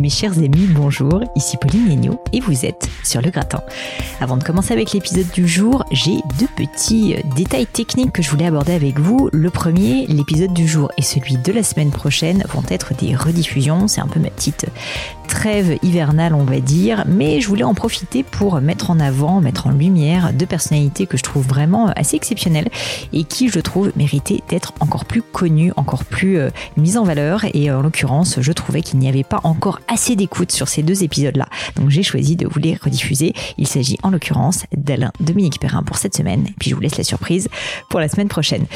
Mes chers amis, bonjour, ici Pauline Negno et vous êtes sur le gratin. Avant de commencer avec l'épisode du jour, j'ai deux petits euh, détails techniques que je voulais aborder avec vous. Le premier, l'épisode du jour et celui de la semaine prochaine vont être des rediffusions. C'est un peu ma petite trêve hivernale, on va dire, mais je voulais en profiter pour mettre en avant, mettre en lumière deux personnalités que je trouve vraiment assez exceptionnelles et qui, je trouve, méritaient d'être encore plus connues, encore plus euh, mises en valeur. Et en l'occurrence, je trouvais qu'il n'y avait pas encore assez d'écoute sur ces deux épisodes-là. Donc j'ai choisi de vous les rediffuser. Il s'agit en l'occurrence d'Alain Dominique Perrin pour cette semaine. Et puis je vous laisse la surprise pour la semaine prochaine.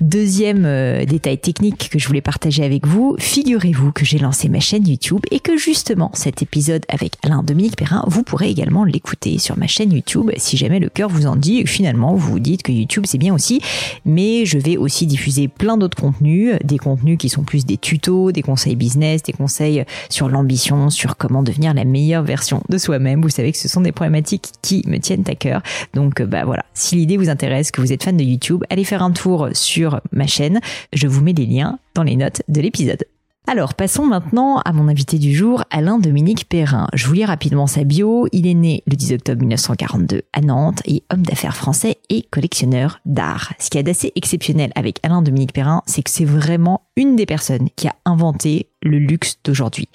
Deuxième euh, détail technique que je voulais partager avec vous, figurez-vous que j'ai lancé ma chaîne YouTube et que justement cet épisode avec Alain Dominique Perrin, vous pourrez également l'écouter sur ma chaîne YouTube si jamais le cœur vous en dit et finalement vous vous dites que YouTube c'est bien aussi. Mais je vais aussi diffuser plein d'autres contenus, des contenus qui sont plus des tutos, des conseils business, des conseils sur l'ambition, sur comment devenir la meilleure version de soi-même. Vous savez que ce sont des problématiques qui me tiennent à cœur. Donc bah voilà, si l'idée vous intéresse, que vous êtes fan de YouTube, allez faire un tour sur ma chaîne. Je vous mets des liens dans les notes de l'épisode. Alors, passons maintenant à mon invité du jour, Alain Dominique Perrin. Je vous lis rapidement sa bio. Il est né le 10 octobre 1942 à Nantes et homme d'affaires français et collectionneur d'art. Ce qui est assez exceptionnel avec Alain Dominique Perrin, c'est que c'est vraiment une des personnes qui a inventé le luxe d'aujourd'hui.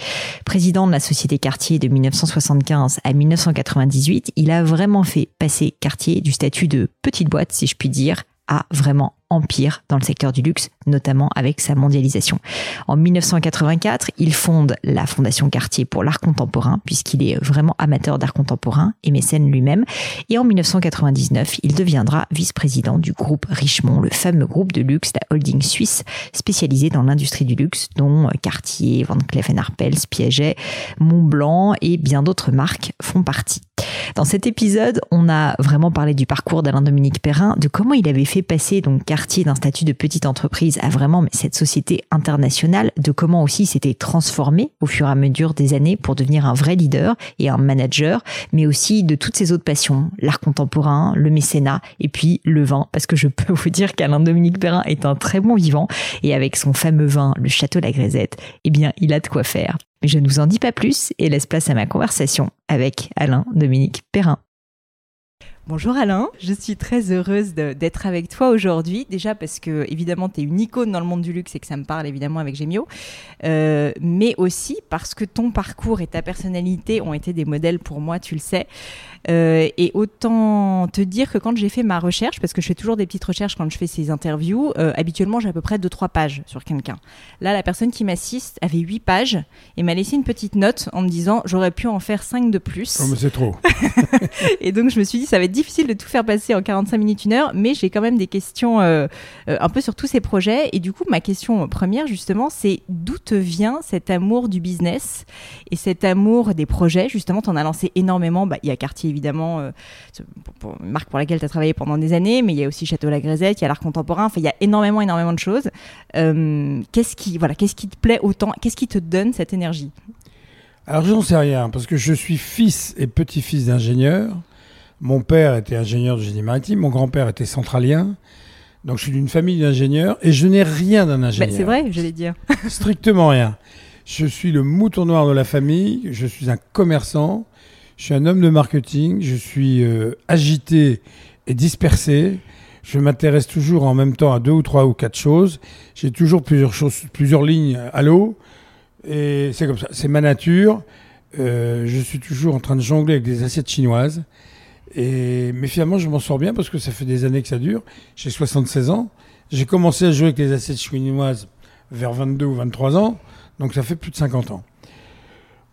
Président de la société Cartier de 1975 à 1998, il a vraiment fait passer Cartier du statut de petite boîte, si je puis dire, à vraiment empire dans le secteur du luxe, notamment avec sa mondialisation. En 1984, il fonde la Fondation Cartier pour l'art contemporain, puisqu'il est vraiment amateur d'art contemporain et mécène lui-même. Et en 1999, il deviendra vice-président du groupe Richemont, le fameux groupe de luxe, la holding suisse spécialisée dans l'industrie du luxe, dont Cartier, Van Cleef Arpels, Piaget, Montblanc et bien d'autres marques font partie. Dans cet épisode, on a vraiment parlé du parcours d'Alain Dominique Perrin, de comment il avait fait passer donc Cartier d'un statut de petite entreprise à vraiment cette société internationale, de comment aussi il s'était transformé au fur et à mesure des années pour devenir un vrai leader et un manager, mais aussi de toutes ses autres passions, l'art contemporain, le mécénat et puis le vin, parce que je peux vous dire qu'Alain Dominique Perrin est un très bon vivant et avec son fameux vin, le Château La Grisette, eh bien, il a de quoi faire. Mais je ne vous en dis pas plus et laisse place à ma conversation avec Alain Dominique Perrin. Bonjour Alain, je suis très heureuse d'être avec toi aujourd'hui. Déjà parce que évidemment tu es une icône dans le monde du luxe et que ça me parle évidemment avec Gemio, euh, mais aussi parce que ton parcours et ta personnalité ont été des modèles pour moi, tu le sais. Euh, et autant te dire que quand j'ai fait ma recherche, parce que je fais toujours des petites recherches quand je fais ces interviews, euh, habituellement j'ai à peu près 2-3 pages sur quelqu'un. Là, la personne qui m'assiste avait 8 pages et m'a laissé une petite note en me disant j'aurais pu en faire 5 de plus. Oh, mais c'est trop. et donc je me suis dit ça va être difficile de tout faire passer en 45 minutes, une heure, mais j'ai quand même des questions euh, euh, un peu sur tous ces projets. Et du coup, ma question première, justement, c'est d'où te vient cet amour du business et cet amour des projets? Justement, tu en as lancé énormément. Bah, il y a Cartier, évidemment, euh, une marque pour laquelle tu as travaillé pendant des années, mais il y a aussi Château La Grisette, il y a l'art contemporain. Enfin, il y a énormément, énormément de choses. qu'est-ce qui, voilà, qu'est-ce qui te plaît autant? Qu'est-ce qui te donne cette énergie? Alors j'en sais rien, parce que je suis fils et petit-fils d'ingénieur. Mon père était ingénieur de génie maritime, mon grand-père était centralien. Donc je suis d'une famille d'ingénieurs et je n'ai rien d'un ingénieur. c'est vrai, j'allais dire. Strictement rien. Je suis le mouton noir de la famille, je suis un commerçant, je suis un homme de marketing, je suis euh, agité et dispersé. Je m'intéresse toujours en même temps à deux ou trois ou quatre choses. J'ai toujours plusieurs choses, plusieurs lignes à l'eau. Et c'est comme ça. C'est ma nature. Euh, je suis toujours en train de jongler avec des assiettes chinoises. Et, mais finalement, je m'en sors bien parce que ça fait des années que ça dure. J'ai 76 ans. J'ai commencé à jouer avec les assiettes chinoises vers 22 ou 23 ans. Donc ça fait plus de 50 ans.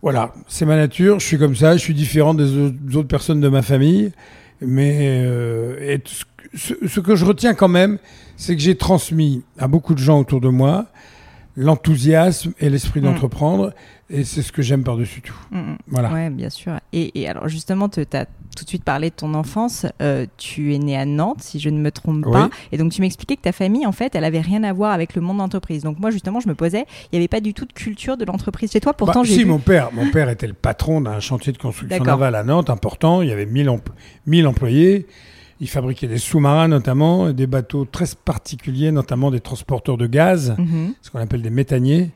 Voilà, c'est ma nature. Je suis comme ça. Je suis différent des autres personnes de ma famille. Mais euh, ce, ce, que je retiens quand même, c'est que j'ai transmis à beaucoup de gens autour de moi l'enthousiasme et l'esprit mm. d'entreprendre. Et c'est ce que j'aime par-dessus tout. Mm, mm. Voilà. Oui, bien sûr. Et, alors, justement, tu as tout de suite parlé de ton enfance. Euh, tu es né à Nantes, si je ne me trompe pas. Et donc, tu m'expliquais que ta famille, en fait, elle avait rien à voir avec le monde d'entreprise. Donc, moi, justement, je me posais, il n'y avait pas du tout de culture de l'entreprise chez toi. Pourtant, bah, Si, mon père, mon père était le patron d'un chantier de construction navale à Nantes, important. Il y avait 1000, 1000 employés. Ils fabriquaient des sous-marins notamment, et des bateaux très particuliers, notamment des transporteurs de gaz, Mhm. ce qu'on appelle des méthaniers.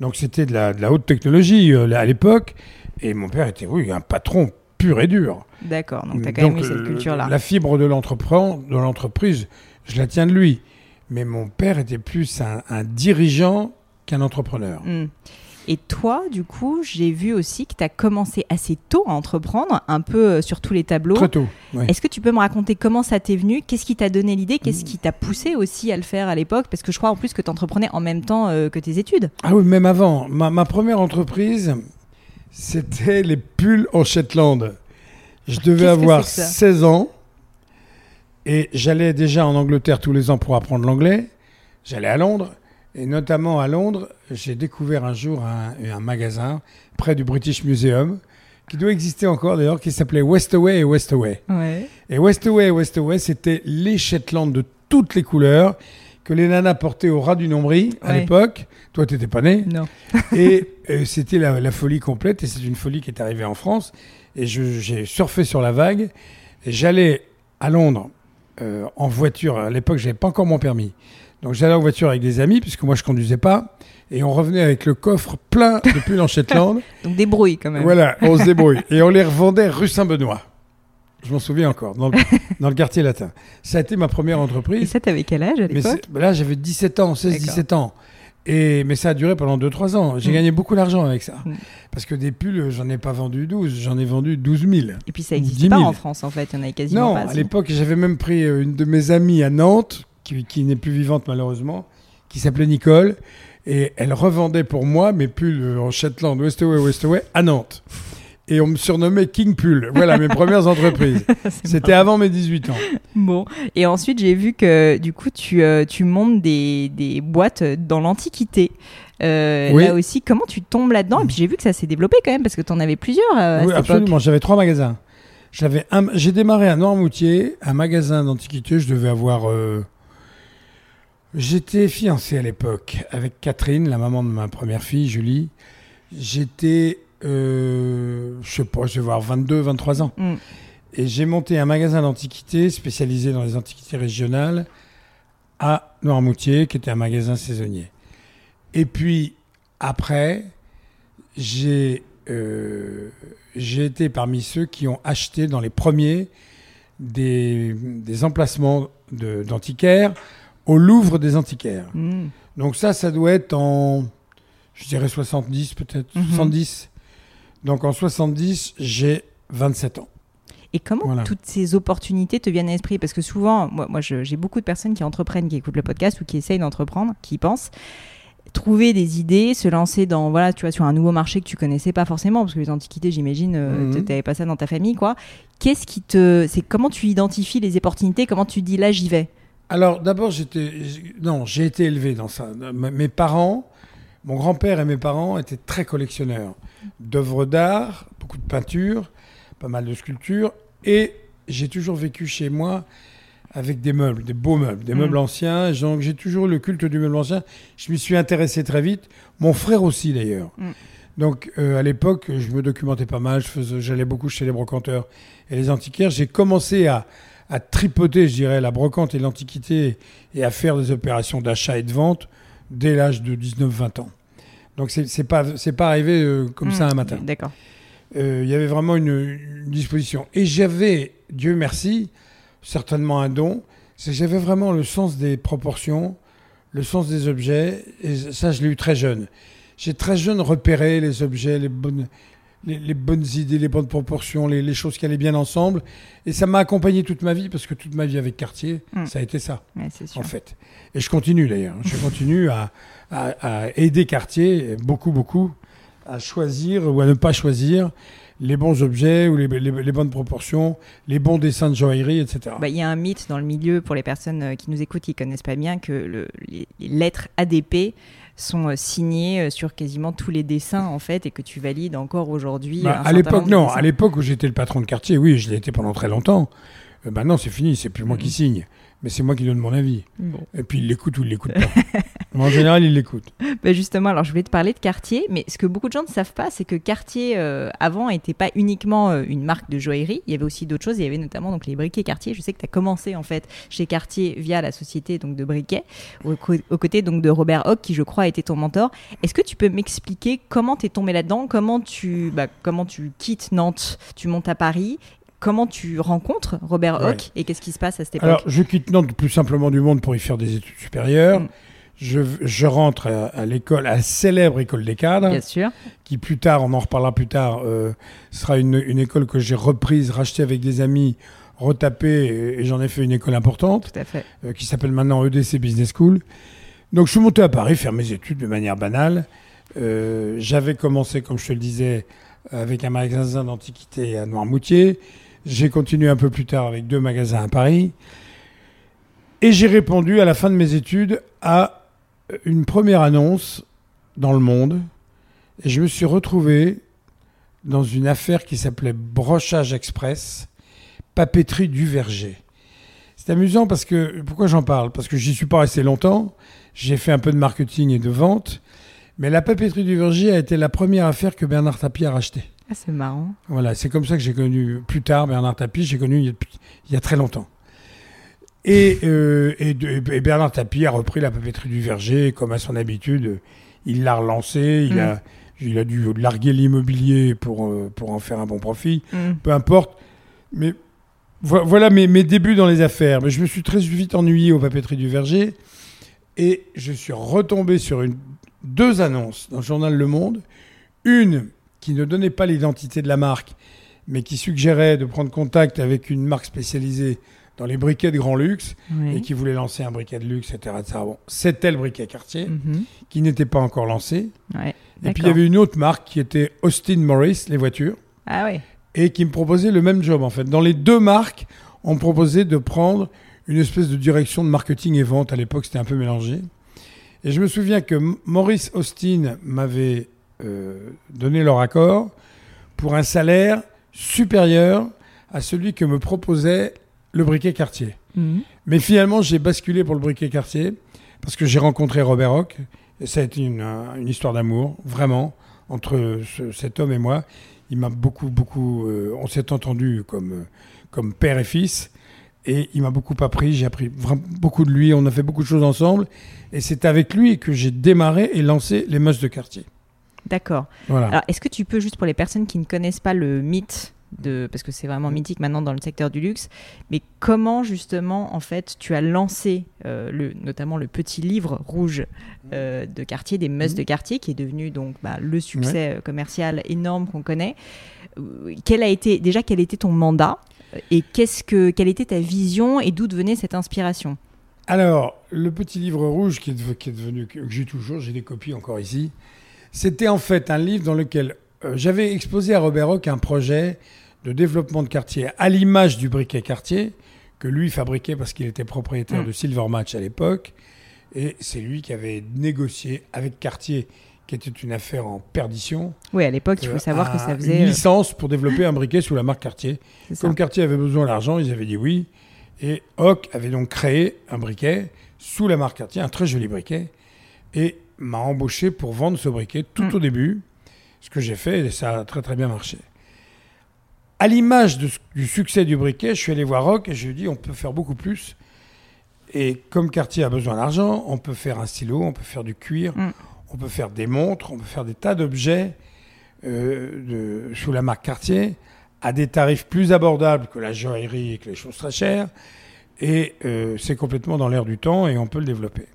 Donc c'était de la, de la haute technologie euh, à l'époque. Et mon père était, oui, un patron pur et dur. D'accord, donc tu as quand même eu cette euh, culture-là. La fibre de l'entreprise, je la tiens de lui. Mais mon père était plus un, un dirigeant qu'un entrepreneur. Hmm. Et toi, du coup, j'ai vu aussi que tu as commencé assez tôt à entreprendre, un peu euh, sur tous les tableaux. Très tôt. ouais. Est-ce que tu peux me raconter comment ça t'est venu? Qu'est-ce qui t'a donné l'idée? Qu'est-ce qui t'a poussé aussi à le faire à l'époque? Parce que je crois en plus que tu entreprenais en même temps euh, que tes études. Ah oui, même avant. Ma, ma première entreprise, c'était les pulls en Shetland. Je devais Qu'est-ce que avoir c'est que ça 16 ans et j'allais déjà en Angleterre tous les ans pour apprendre l'anglais. J'allais à Londres et notamment à Londres, j'ai découvert un jour un, un magasin près du British Museum qui doit exister encore d'ailleurs, qui s'appelait Westaway et Westaway. Ouais. Et Westaway et Westaway, c'était les Shetland de toutes les couleurs que les nanas portaient au ras du nombril à Ouais. l'époque. Toi, tu n'étais pas né. Non. Et euh, c'était la, la folie complète. Et c'est une folie qui est arrivée en France. Et j'ai surfé sur la vague. Et j'allais à Londres euh, en voiture. À l'époque, j'avais pas encore mon permis. Donc j'allais en voiture avec des amis, puisque moi je conduisais pas. Et on revenait avec le coffre plein de pulls en Shetland. Donc débrouille quand même. voilà, on se débrouille. Et on les revendait rue Saint-Benoît. Je m'en souviens encore, dans le, dans le quartier latin. Ça a été ma première Et entreprise. ça, t'avais quel âge à l'époque là, j'avais 17 ans, 16-17 ans. Et, mais ça a duré pendant 2-3 ans. J'ai Mm. gagné beaucoup d'argent avec ça. Mm. Parce que des pulls, j'en ai pas vendu 12, j'en ai vendu 12 000. Et puis ça 10 n'existait 000. pas en France en fait, il y en avait quasiment Non, pas. à si. l'époque, j'avais même pris euh, une de mes amies à Nantes, qui, qui n'est plus vivante malheureusement, qui s'appelait Nicole. Et elle revendait pour moi mes pulls euh, en Shetland, Westaway, Westaway, à Nantes. Et on me surnommait King Pull. Voilà mes premières entreprises. C'était avant mes 18 ans. Bon, et ensuite j'ai vu que du coup tu, euh, tu montes des, des boîtes dans l'Antiquité. Euh, Oui. Là aussi, comment tu tombes là-dedans? Et puis j'ai vu que ça s'est développé quand même parce que tu en avais plusieurs euh, à Oui, cette absolument. J'avais trois magasins. J'avais un, j'ai démarré à Noirmoutier, un magasin d'antiquité. Je devais avoir. J'étais fiancé à l'époque avec Catherine, la maman de ma première fille, Julie. J'étais, euh, je sais pas, je vais avoir 22, 23 ans. Mm. Et j'ai monté un magasin d'antiquités spécialisé dans les antiquités régionales à Noirmoutier, qui était un magasin saisonnier. Et puis, après, j'ai euh, été parmi ceux qui ont acheté dans les premiers des, des emplacements de- d'antiquaires au Louvre des antiquaires. Mm. Donc ça, ça doit être en, je dirais 70 peut-être, Mhm. 70. Donc en 70, j'ai 27 ans. Et comment Voilà. toutes ces opportunités te viennent à l'esprit? Parce que souvent, moi, j'ai beaucoup de personnes qui entreprennent, qui écoutent le podcast ou qui essayent d'entreprendre, qui y pensent. Trouver des idées, se lancer dans voilà, tu vois, sur un nouveau marché que tu connaissais pas forcément, parce que les antiquités, j'imagine, euh, Mhm. tu n'avais pas ça dans ta famille, quoi. Qu'est-ce qui te, c'est comment tu identifies les opportunités? Comment tu dis là, j'y vais? Alors d'abord, j'étais, non, j'ai été élevé dans ça. Mes parents, mon grand-père et mes parents étaient très collectionneurs d'œuvres d'art, beaucoup de peintures, pas mal de sculptures, et j'ai toujours vécu chez moi avec des meubles, des beaux meubles, des Mm. meubles anciens. Donc j'ai toujours eu le culte du meuble ancien. Je m'y suis intéressé très vite. Mon frère aussi d'ailleurs. Mm. Donc euh, à l'époque, je me documentais pas mal. J'allais beaucoup chez les brocanteurs et les antiquaires. J'ai commencé à, à tripoter, je dirais, la brocante et l'antiquité et à faire des opérations d'achat et de vente dès l'âge de 19-20 ans. Donc c'est pas c'est pas arrivé euh, comme ça Mm. un matin. D'accord. Euh, il y avait vraiment une, une disposition. Et j'avais, Dieu merci, certainement un don, c'est que j'avais vraiment le sens des proportions, le sens des objets, et ça je l'ai eu très jeune. J'ai très jeune repéré les objets, les bonnes, les, les bonnes idées, les bonnes proportions, les, les choses qui allaient bien ensemble, et ça m'a accompagné toute ma vie, parce que toute ma vie avec Cartier, Mm. ça a été ça Ouais, en fait. Et je continue d'ailleurs. Je continue à, à- à aider Cartier, beaucoup, beaucoup, à choisir ou à ne pas choisir les bons objets ou les, les- les bonnes proportions, les bons dessins de joaillerie, etc. Bah, Il y a un mythe dans le milieu pour les personnes euh, qui nous écoutent, qui connaissent pas bien, que le- les, les lettres ADP sont euh, signées euh, sur quasiment tous les dessins en fait, et que tu valides encore aujourd'hui. Bah, à l'époque, non. dessins. À l'époque où j'étais le patron de Cartier, oui, je l'ai été pendant très longtemps. Euh, maintenant, c'est fini, c'est plus moi qui Mhm. signe. Mais c'est moi qui donne mon avis. Bon. Et puis il l'écoute ou il l'écoute pas. En général, ils l'écoutent. Bah, justement, alors je voulais te parler de Cartier, mais ce que beaucoup de gens ne savent pas, c'est que Cartier, euh, avant, n'était pas uniquement euh, une marque de joaillerie. Il y avait aussi d'autres choses. Il y avait notamment donc, les briquets Cartier. Je sais que tu as commencé en fait chez Cartier via la société donc, de briquets, aux, côtés donc, de Robert Hock, qui je crois a été ton mentor. Est-ce que tu peux m'expliquer comment tu es tombé là-dedans? Comment tu, bah, comment tu quittes Nantes, tu montes à Paris? Comment tu rencontres Robert Hock et qu'est-ce qui se passe à cette époque? Alors, je quitte Nantes plus simplement du monde pour y faire des études supérieures. Mm. Je, rentre à, l'école, à la célèbre école des cadres. Bien sûr. Qui plus tard, on en reparlera plus tard, euh, sera une, école que j'ai reprise, rachetée avec des amis, retapée, et, j'en ai fait une école importante. Tout à fait. Euh, qui s'appelle maintenant EDC Business School. Donc je suis monté à Paris faire mes études de manière banale. Euh, j'avais commencé, comme je te le disais, avec un magasin d'antiquité à Noirmoutier. J'ai continué un peu plus tard avec deux magasins à Paris. Et j'ai répondu à la fin de mes études à une première annonce dans le monde. Et je me suis retrouvé dans une affaire qui s'appelait Brochage Express, papeterie du Verger. C'est amusant parce que, pourquoi j'en parle? Parce que j'y suis pas resté longtemps. J'ai fait un peu de marketing et de vente. Mais la papeterie du Verger a été la première affaire que Bernard Tapie a rachetée. Ah, c'est marrant. Voilà, c'est comme ça que j'ai connu plus tard Bernard Tapie. J'ai connu il y, a, très longtemps. Et, euh, et, Bernard Tapie a repris la papeterie du Verger, comme à son habitude. Il l'a relancé, il, mm. a, il a dû larguer l'immobilier pour, euh, pour en faire un bon profit. Mm. Peu importe. Mais voilà mes, mes, débuts dans les affaires. Mais je me suis très vite ennuyé aux papeteries du Verger. Et je suis retombé sur une deux annonces dans le journal Le Monde. Une qui ne donnait pas l'identité de la marque, mais qui suggérait de prendre contact avec une marque spécialisée dans les briquets de grand luxe et qui voulait lancer un briquet de luxe, etc. Bon, C'était le briquet Cartier, mhm. qui n'était pas encore lancé. et puis il y avait une autre marque qui était Austin Morris, les voitures. Ah et qui me proposait le même job en fait. Dans les deux marques, on me proposait de prendre une espèce de direction de marketing et vente. À l'époque, c'était un peu mélangé. Et je me souviens que Maurice Austin m'avait euh, donné leur accord pour un salaire supérieur à celui que me proposait le briquet quartier. Mhm. Mais finalement, j'ai basculé pour le briquet quartier parce que j'ai rencontré Robert Rock. Et ça a été une, une histoire d'amour, vraiment, entre cet homme et moi. Il m'a beaucoup, beaucoup. Euh, on s'est entendu comme, comme père et fils. Et il m'a beaucoup appris, j'ai appris beaucoup de lui, on a fait beaucoup de choses ensemble. Et c'est avec lui que j'ai démarré et lancé les Mœurs de quartier. D'accord. Alors, est-ce que tu peux, juste pour les personnes qui ne connaissent pas le mythe de, parce que c'est vraiment mythique maintenant dans le secteur du luxe, mais comment justement en fait tu as lancé euh, le, notamment le petit livre rouge euh, de quartier, des Mœurs de quartier, qui est devenu donc bah, le succès euh, commercial énorme qu'on connaît. Quel a été déjà quel était ton mandat et qu'est-ce que, quelle était ta vision et d'où venait cette inspiration? Alors, le petit livre rouge qui est, qui est devenu, que j'ai toujours, j'ai des copies encore ici, c'était en fait un livre dans lequel euh, j'avais exposé à Robert Rock un projet de développement de quartier à l'image du briquet quartier que lui fabriquait parce qu'il était propriétaire mm. de Silver Match à l'époque. Et c'est lui qui avait négocié avec Cartier qui était une affaire en perdition. Oui, à l'époque, il faut savoir que ça faisait. Une euh, licence pour développer un briquet sous la marque Cartier. Comme Cartier avait besoin d'argent, ils avaient dit oui. Et Hock avait donc créé un briquet sous la marque Cartier, un très joli briquet, et m'a embauché pour vendre ce briquet tout mm. au début. Ce que j'ai fait, et ça a très très bien marché. À l'image du succès du briquet, je suis allé voir Rock et je lui ai dit on peut faire beaucoup plus. Et comme Cartier a besoin d'argent, on peut faire un stylo, on peut faire du cuir, mm on peut faire des montres, on peut faire des tas d'objets euh, sous la marque Cartier à des tarifs plus abordables que la joaillerie et que les choses très chères. Et euh, c'est complètement dans l'air du temps et on peut le développer.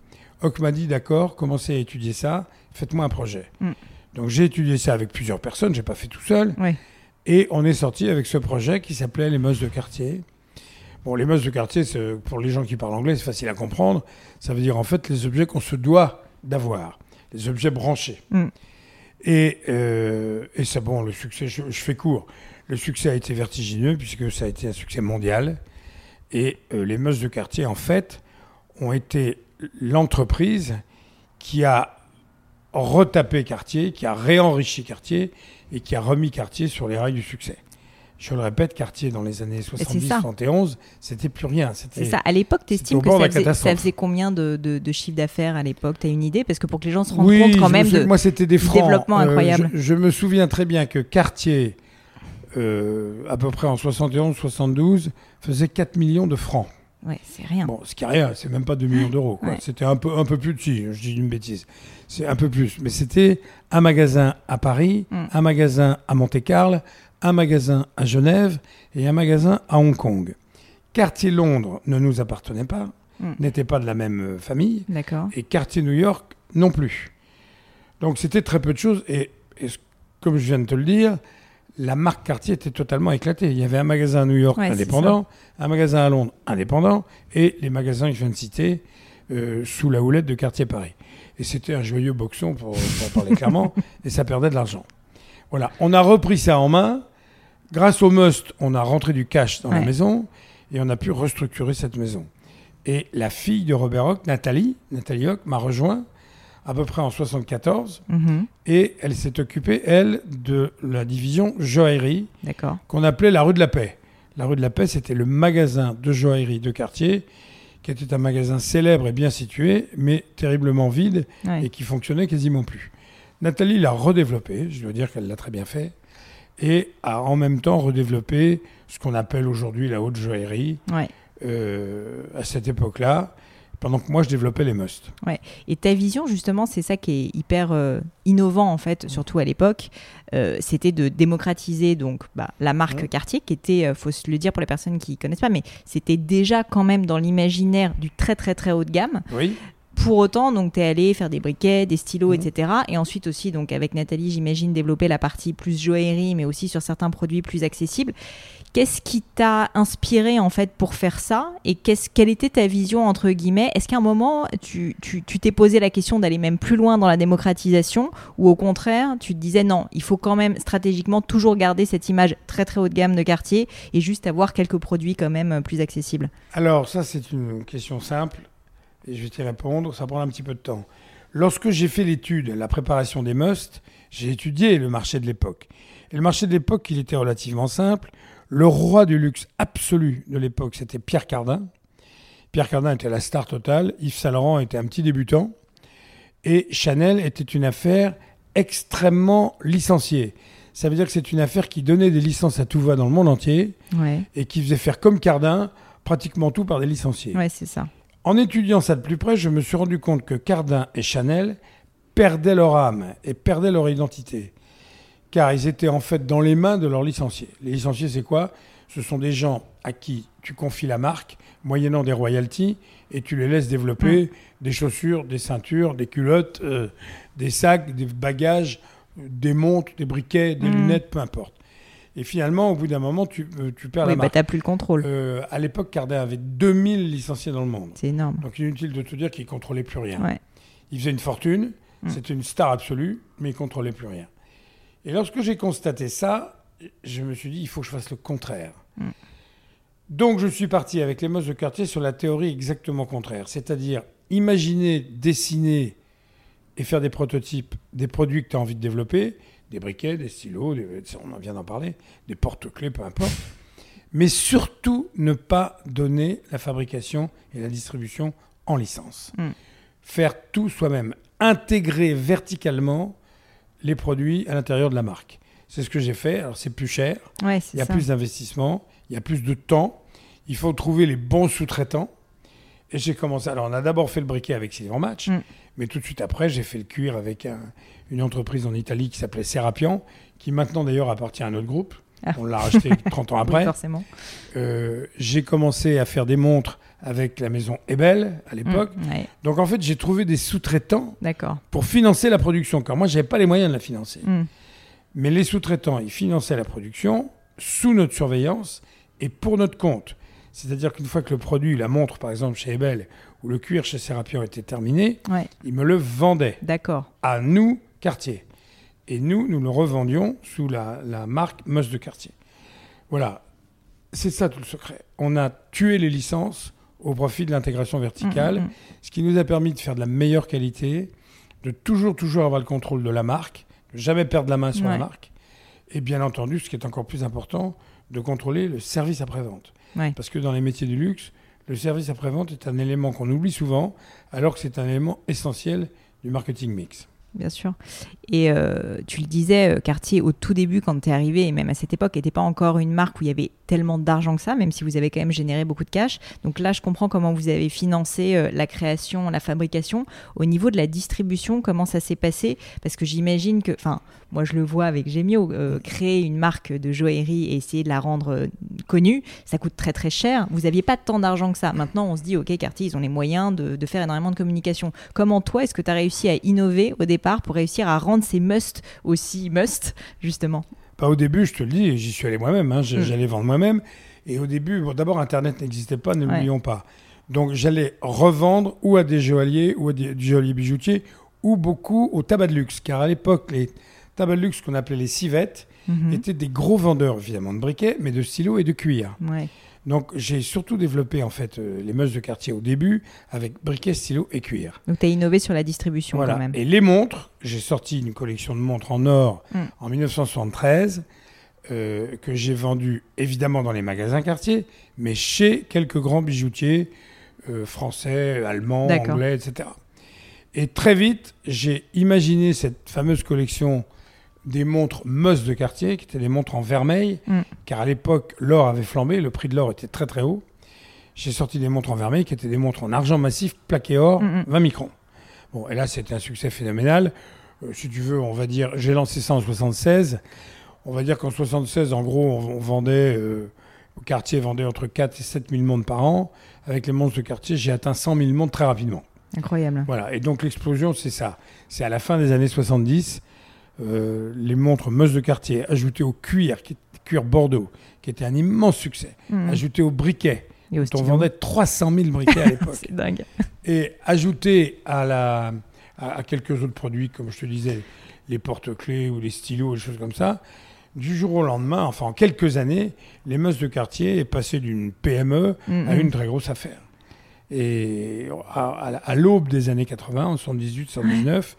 Hock m'a dit d'accord, commencez à étudier ça, faites-moi un projet. Mm. Donc j'ai étudié ça avec plusieurs personnes, j'ai pas fait tout seul. Et on est sorti avec ce projet qui s'appelait les Mosses de quartier. Bon, les Mosses de quartier, pour les gens qui parlent anglais, c'est facile à comprendre. Ça veut dire en fait les objets qu'on se doit d'avoir des objets branchés. Mm. Et, euh, et c'est bon, le succès, je, fais court, le succès a été vertigineux puisque ça a été un succès mondial. Et euh, les Meusses de quartier, en fait, ont été l'entreprise qui a retapé Cartier, qui a réenrichi Cartier et qui a remis Cartier sur les rails du succès. Je le répète, quartier dans les années c'est ça. 70-71, c'était plus rien. C'est ça. À l'époque, tu estimes que ça faisait, catastrophe. ça faisait combien de, de, de chiffre d'affaires à l'époque? Tu as une idée? Parce que pour que les gens se rendent Oui, compte quand même de. moi c'était des francs. développement Euh, incroyable. je, je me souviens très bien que Cartier, euh, à peu près en 71-72, faisait 4 millions de francs. Ouais, c'est rien. Bon, ce qui est rien, c'est même pas 2 millions d'euros. Ouais. C'était un peu, un peu plus si, je dis une bêtise. C'est un peu plus. Mais c'était un magasin à Paris, Mm. un magasin à Monte-Carlo, un magasin à Genève et un magasin à Hong Kong. Quartier Londres ne nous appartenait pas, Mm. n'était pas de la même euh, famille, D'accord. et quartier New York non plus. Donc c'était très peu de choses, et, et comme je viens de te le dire, la marque Cartier était totalement éclatée. Il y avait un magasin à New York Ouais, indépendant, un magasin à Londres indépendant, et les magasins que je viens de citer euh, sous la houlette de Cartier Paris. Et c'était un joyeux boxon, pour, pour parler clairement, et ça perdait de l'argent. Voilà, on a repris ça en main. Grâce au Must, on a rentré du cash dans la maison, et on a pu restructurer cette maison. Et la fille de Robert Hock, Nathalie, Nathalie Hock, m'a rejoint à peu près en 74 Mhm. et elle s'est occupée, elle, de la division joaillerie qu'on appelait la rue de la Paix. La rue de la Paix, c'était le magasin de joaillerie de quartier qui était un magasin célèbre et bien situé, mais terriblement vide Ouais. et qui fonctionnait quasiment plus. Nathalie l'a redéveloppé, je dois dire qu'elle l'a très bien fait, et a en même temps redéveloppé ce qu'on appelle aujourd'hui la haute joaillerie Ouais. euh, à cette époque-là, pendant que moi je développais les musts. Et ta vision, justement, c'est ça qui est hyper euh, innovant, en fait, surtout à l'époque. Euh, C'était de démocratiser donc bah, la marque Ouais. Cartier, qui était, euh, faut se le dire pour les personnes qui connaissent pas, mais c'était déjà quand même dans l'imaginaire du très très très haut de gamme. Oui. Pour autant, donc, tu es allé faire des briquets, des stylos, Mhm. etc. Et ensuite aussi, donc, avec Nathalie, j'imagine, développer la partie plus joaillerie, mais aussi sur certains produits plus accessibles. Qu'est-ce qui t'a inspiré, en fait, pour faire ça? Et qu'est-ce, quelle était ta vision, entre guillemets? Est-ce qu'à un moment, tu, tu, tu t'es posé la question d'aller même plus loin dans la démocratisation? Ou au contraire, tu te disais, non, il faut quand même stratégiquement toujours garder cette image très, très haut de gamme de quartier et juste avoir quelques produits quand même euh, plus accessibles? Alors, ça, c'est une question simple et je vais t'y répondre. Ça prend un petit peu de temps. Lorsque j'ai fait l'étude, la préparation des musts, j'ai étudié le marché de l'époque. Et le marché de l'époque, il était relativement simple. Le roi du luxe absolu de l'époque, c'était Pierre Cardin. Pierre Cardin était la star totale. Yves Saint Laurent était un petit débutant. Et Chanel était une affaire extrêmement licenciée. Ça veut dire que c'est une affaire qui donnait des licences à tout va dans le monde entier Ouais, et qui faisait faire comme Cardin, pratiquement tout par des licenciés. ouais c'est ça. En étudiant ça de plus près, je me suis rendu compte que Cardin et Chanel perdaient leur âme et perdaient leur identité. Car ils étaient en fait dans les mains de leurs licenciés. Les licenciés, c'est quoi? Ce sont des gens à qui tu confies la marque, moyennant des royalties, et tu les laisses développer des chaussures, des ceintures, des culottes, euh, des sacs, des bagages, des montres, des briquets, des Mm. lunettes, peu importe. Et finalement, au bout d'un moment, tu, euh, tu perds Oui, la bah, marque. t'as plus le contrôle. Euh, à l'époque, Cardin avait 2000 licenciés dans le monde. C'est énorme. Donc inutile de te dire qu'il contrôlait plus rien. Ouais. Il faisait une fortune, Mm. c'était une star absolue, mais il contrôlait plus rien. Et lorsque j'ai constaté ça, je me suis dit, il faut que je fasse le contraire. Mm. Donc je suis parti avec les Mosses de quartier sur la théorie exactement contraire, c'est-à-dire imaginer, dessiner et faire des prototypes des produits que tu as envie de développer, des briquets, des stylos, des- on en vient d'en parler, des porte-clés, peu importe. Mais surtout ne pas donner la fabrication et la distribution en licence. Mm. Faire tout soi-même, intégrer verticalement les produits à l'intérieur de la marque. C'est ce que j'ai fait. Alors c'est plus cher, Ouais, il y a ça. plus d'investissement, il y a plus de temps, il faut trouver les bons sous-traitants. Et j'ai commencé. Alors, on a d'abord fait le briquet avec Sylvain Match, Mm. mais tout de suite après, j'ai fait le cuir avec un- une entreprise en Italie qui s'appelait Serapian, qui maintenant d'ailleurs appartient à notre groupe. Ah. On l'a racheté 30 ans Oui, après. forcément. Euh, j'ai commencé à faire des montres avec la maison Ebel à l'époque. Mm, ouais, Donc en fait, j'ai trouvé des sous-traitants pour financer la production, car moi, j'avais pas les moyens de la financer. Mm. Mais les sous-traitants, ils finançaient la production sous notre surveillance et pour notre compte. C'est-à-dire qu'une fois que le produit, la montre par exemple chez Ebel ou le cuir chez Serapion était terminé, Ouais, ils me le vendaient d'accord. à nous, quartier. Et nous, nous le revendions sous la, la marque Moss de quartier. Voilà, c'est ça tout le secret. On a tué les licences au profit de l'intégration verticale, Mm, mm, mm. ce qui nous a permis de faire de la meilleure qualité, de toujours, toujours avoir le contrôle de la marque, de jamais perdre la main sur Ouais. la marque, et bien entendu, ce qui est encore plus important, de contrôler le service après-vente. Ouais. Parce que dans les métiers du luxe, le service après-vente est un élément qu'on oublie souvent, alors que c'est un élément essentiel du marketing mix. Bien sûr. Et euh, tu le disais, euh, Cartier, au tout début, quand tu es arrivé, et même à cette époque, n'était pas encore une marque où il y avait tellement d'argent que ça, même si vous avez quand même généré beaucoup de cash. Donc là, je comprends comment vous avez financé euh, la création, la fabrication. Au niveau de la distribution, comment ça s'est passé? Parce que j'imagine que, enfin, moi je le vois avec Gemio, euh, créer une marque de joaillerie et essayer de la rendre euh, connue, ça coûte très très cher. Vous n'aviez pas tant d'argent que ça. Maintenant, on se dit, ok, Cartier, ils ont les moyens de, de faire énormément de communication. Comment toi, est-ce que tu as réussi à innover au départ pour réussir à rendre ces must aussi must, justement? Au début, je te le dis, j'y suis allé moi-même, hein, Mm. j'allais vendre moi-même. Et au début, bon, d'abord, Internet n'existait pas, ne l'oublions pas. Donc j'allais revendre ou à des joailliers ou à des, des joailliers bijoutiers ou beaucoup au tabac de luxe. Car à l'époque, les tabacs de luxe qu'on appelait les civettes Mhm. étaient des gros vendeurs, évidemment, de briquets, mais de stylos et de cuir. Ouais. Donc j'ai surtout développé en fait euh, les meusses de quartier au début avec briquets, stylos et cuir. Donc tu as innové sur la distribution Voilà. quand même. Et les montres, j'ai sorti une collection de montres en or Mm. en 1973 euh, que j'ai vendues évidemment dans les magasins quartier, mais chez quelques grands bijoutiers euh, français, allemands, anglais, etc. Et très vite, j'ai imaginé cette fameuse collection des montres Moss de quartier, qui étaient des montres en vermeil, Mm. car à l'époque, l'or avait flambé, le prix de l'or était très très haut. J'ai sorti des montres en vermeil qui étaient des montres en argent massif plaqué or, Mm, mm. 20 microns. Bon, et là, c'était un succès phénoménal. Euh, si tu veux, on va dire, j'ai lancé ça en 76. On va dire qu'en 76, en gros, on, on vendait, euh, au quartier vendait entre 4 et 7 000 montres par an. Avec les montres de quartier, j'ai atteint 100 000 montres très rapidement. Incroyable. Voilà, et donc l'explosion, c'est ça. C'est à la fin des années 70, euh, les montres Meuse de quartier ajoutées au cuir, qui, cuir Bordeaux, qui était un immense succès, Mhm. ajoutées au briquet. Et au On vendait 300 000 briquets à l'époque. C'est dingue. et ajouté à, la, à, à quelques autres produits, comme je te disais, les porte-clés ou les stylos, des choses comme ça, du jour au lendemain, enfin en quelques années, les meusses de quartier est passé d'une PME Mhm. à une très grosse affaire. Et à, à- à l'aube des années 80, en 78, 79,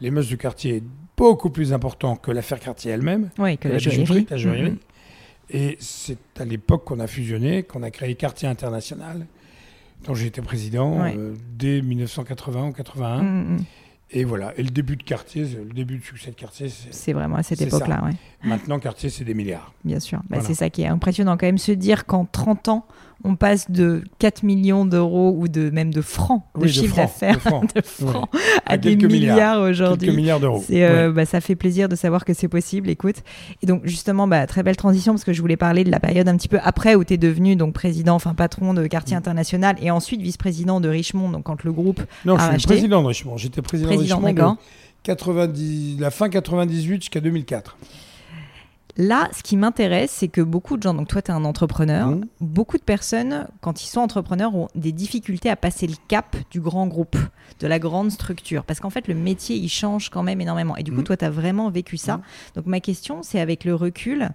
les meusses de quartier beaucoup plus important que l'affaire quartier elle-même Oui, que que la bijouterie, joaillerie. la joaillerie. Mhm. Et c'est à l'époque qu'on a fusionné, qu'on a créé Quartier International, dont j'étais président Ouais. euh, dès 1980 ou 81. Mhm, mhm. Et voilà. Et le début de Quartier, le début du succès de Quartier, c'est C'est vraiment à cette époque-là, ouais. maintenant Quartier, c'est des milliards. bien sûr. Bah, Voilà. C'est ça qui est impressionnant quand même, se dire qu'en 30 ans, on passe de 4 millions d'euros ou de même de francs de Oui, chiffre d'affaires de francs. de francs à, À des quelques milliards, aujourd'hui. Milliards d'euros. Euh, bah, ça fait plaisir de savoir que c'est possible, écoute. Et donc justement, bah, très belle transition parce que je voulais parler de la période un petit peu après où tu es devenu donc président, enfin patron de Quartier Mm. International et ensuite vice-président de Richemont, donc quand le groupe... Non, je à suis président de Richemont. J'étais président, Président, de 90, la fin 98 jusqu'à 2004. Là, ce qui m'intéresse, c'est que beaucoup de gens, donc toi tu es un entrepreneur, Mhm. beaucoup de personnes, quand ils sont entrepreneurs, ont des difficultés à passer le cap du grand groupe, de la grande structure. Parce qu'en fait, le métier, il change quand même énormément. Et du coup, Mhm. toi, tu as vraiment vécu ça. Mhm. Donc ma question, c'est avec le recul,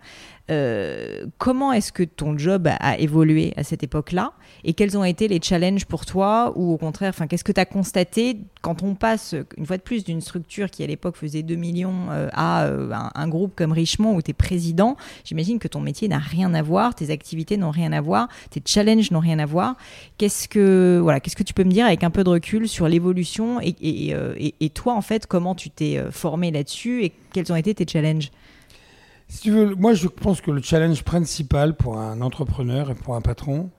euh, comment est-ce que ton job a, évolué à cette époque-là Et quels ont été les challenges pour toi Ou au contraire, enfin, qu'est-ce que tu as constaté quand on passe, une fois de plus, d'une structure qui à l'époque faisait 2 millions euh, à euh, un, groupe comme Richemont où tu es président? J'imagine que ton métier n'a rien à voir, tes activités n'ont rien à voir, tes challenges n'ont rien à voir. Qu'est-ce que, voilà, qu'est-ce que tu peux me dire avec un peu de recul sur l'évolution et, et, et- et toi, en fait, comment tu t'es formé là-dessus et quels ont été tes challenges? Si tu veux, moi je pense que le challenge principal pour un entrepreneur et pour un patron,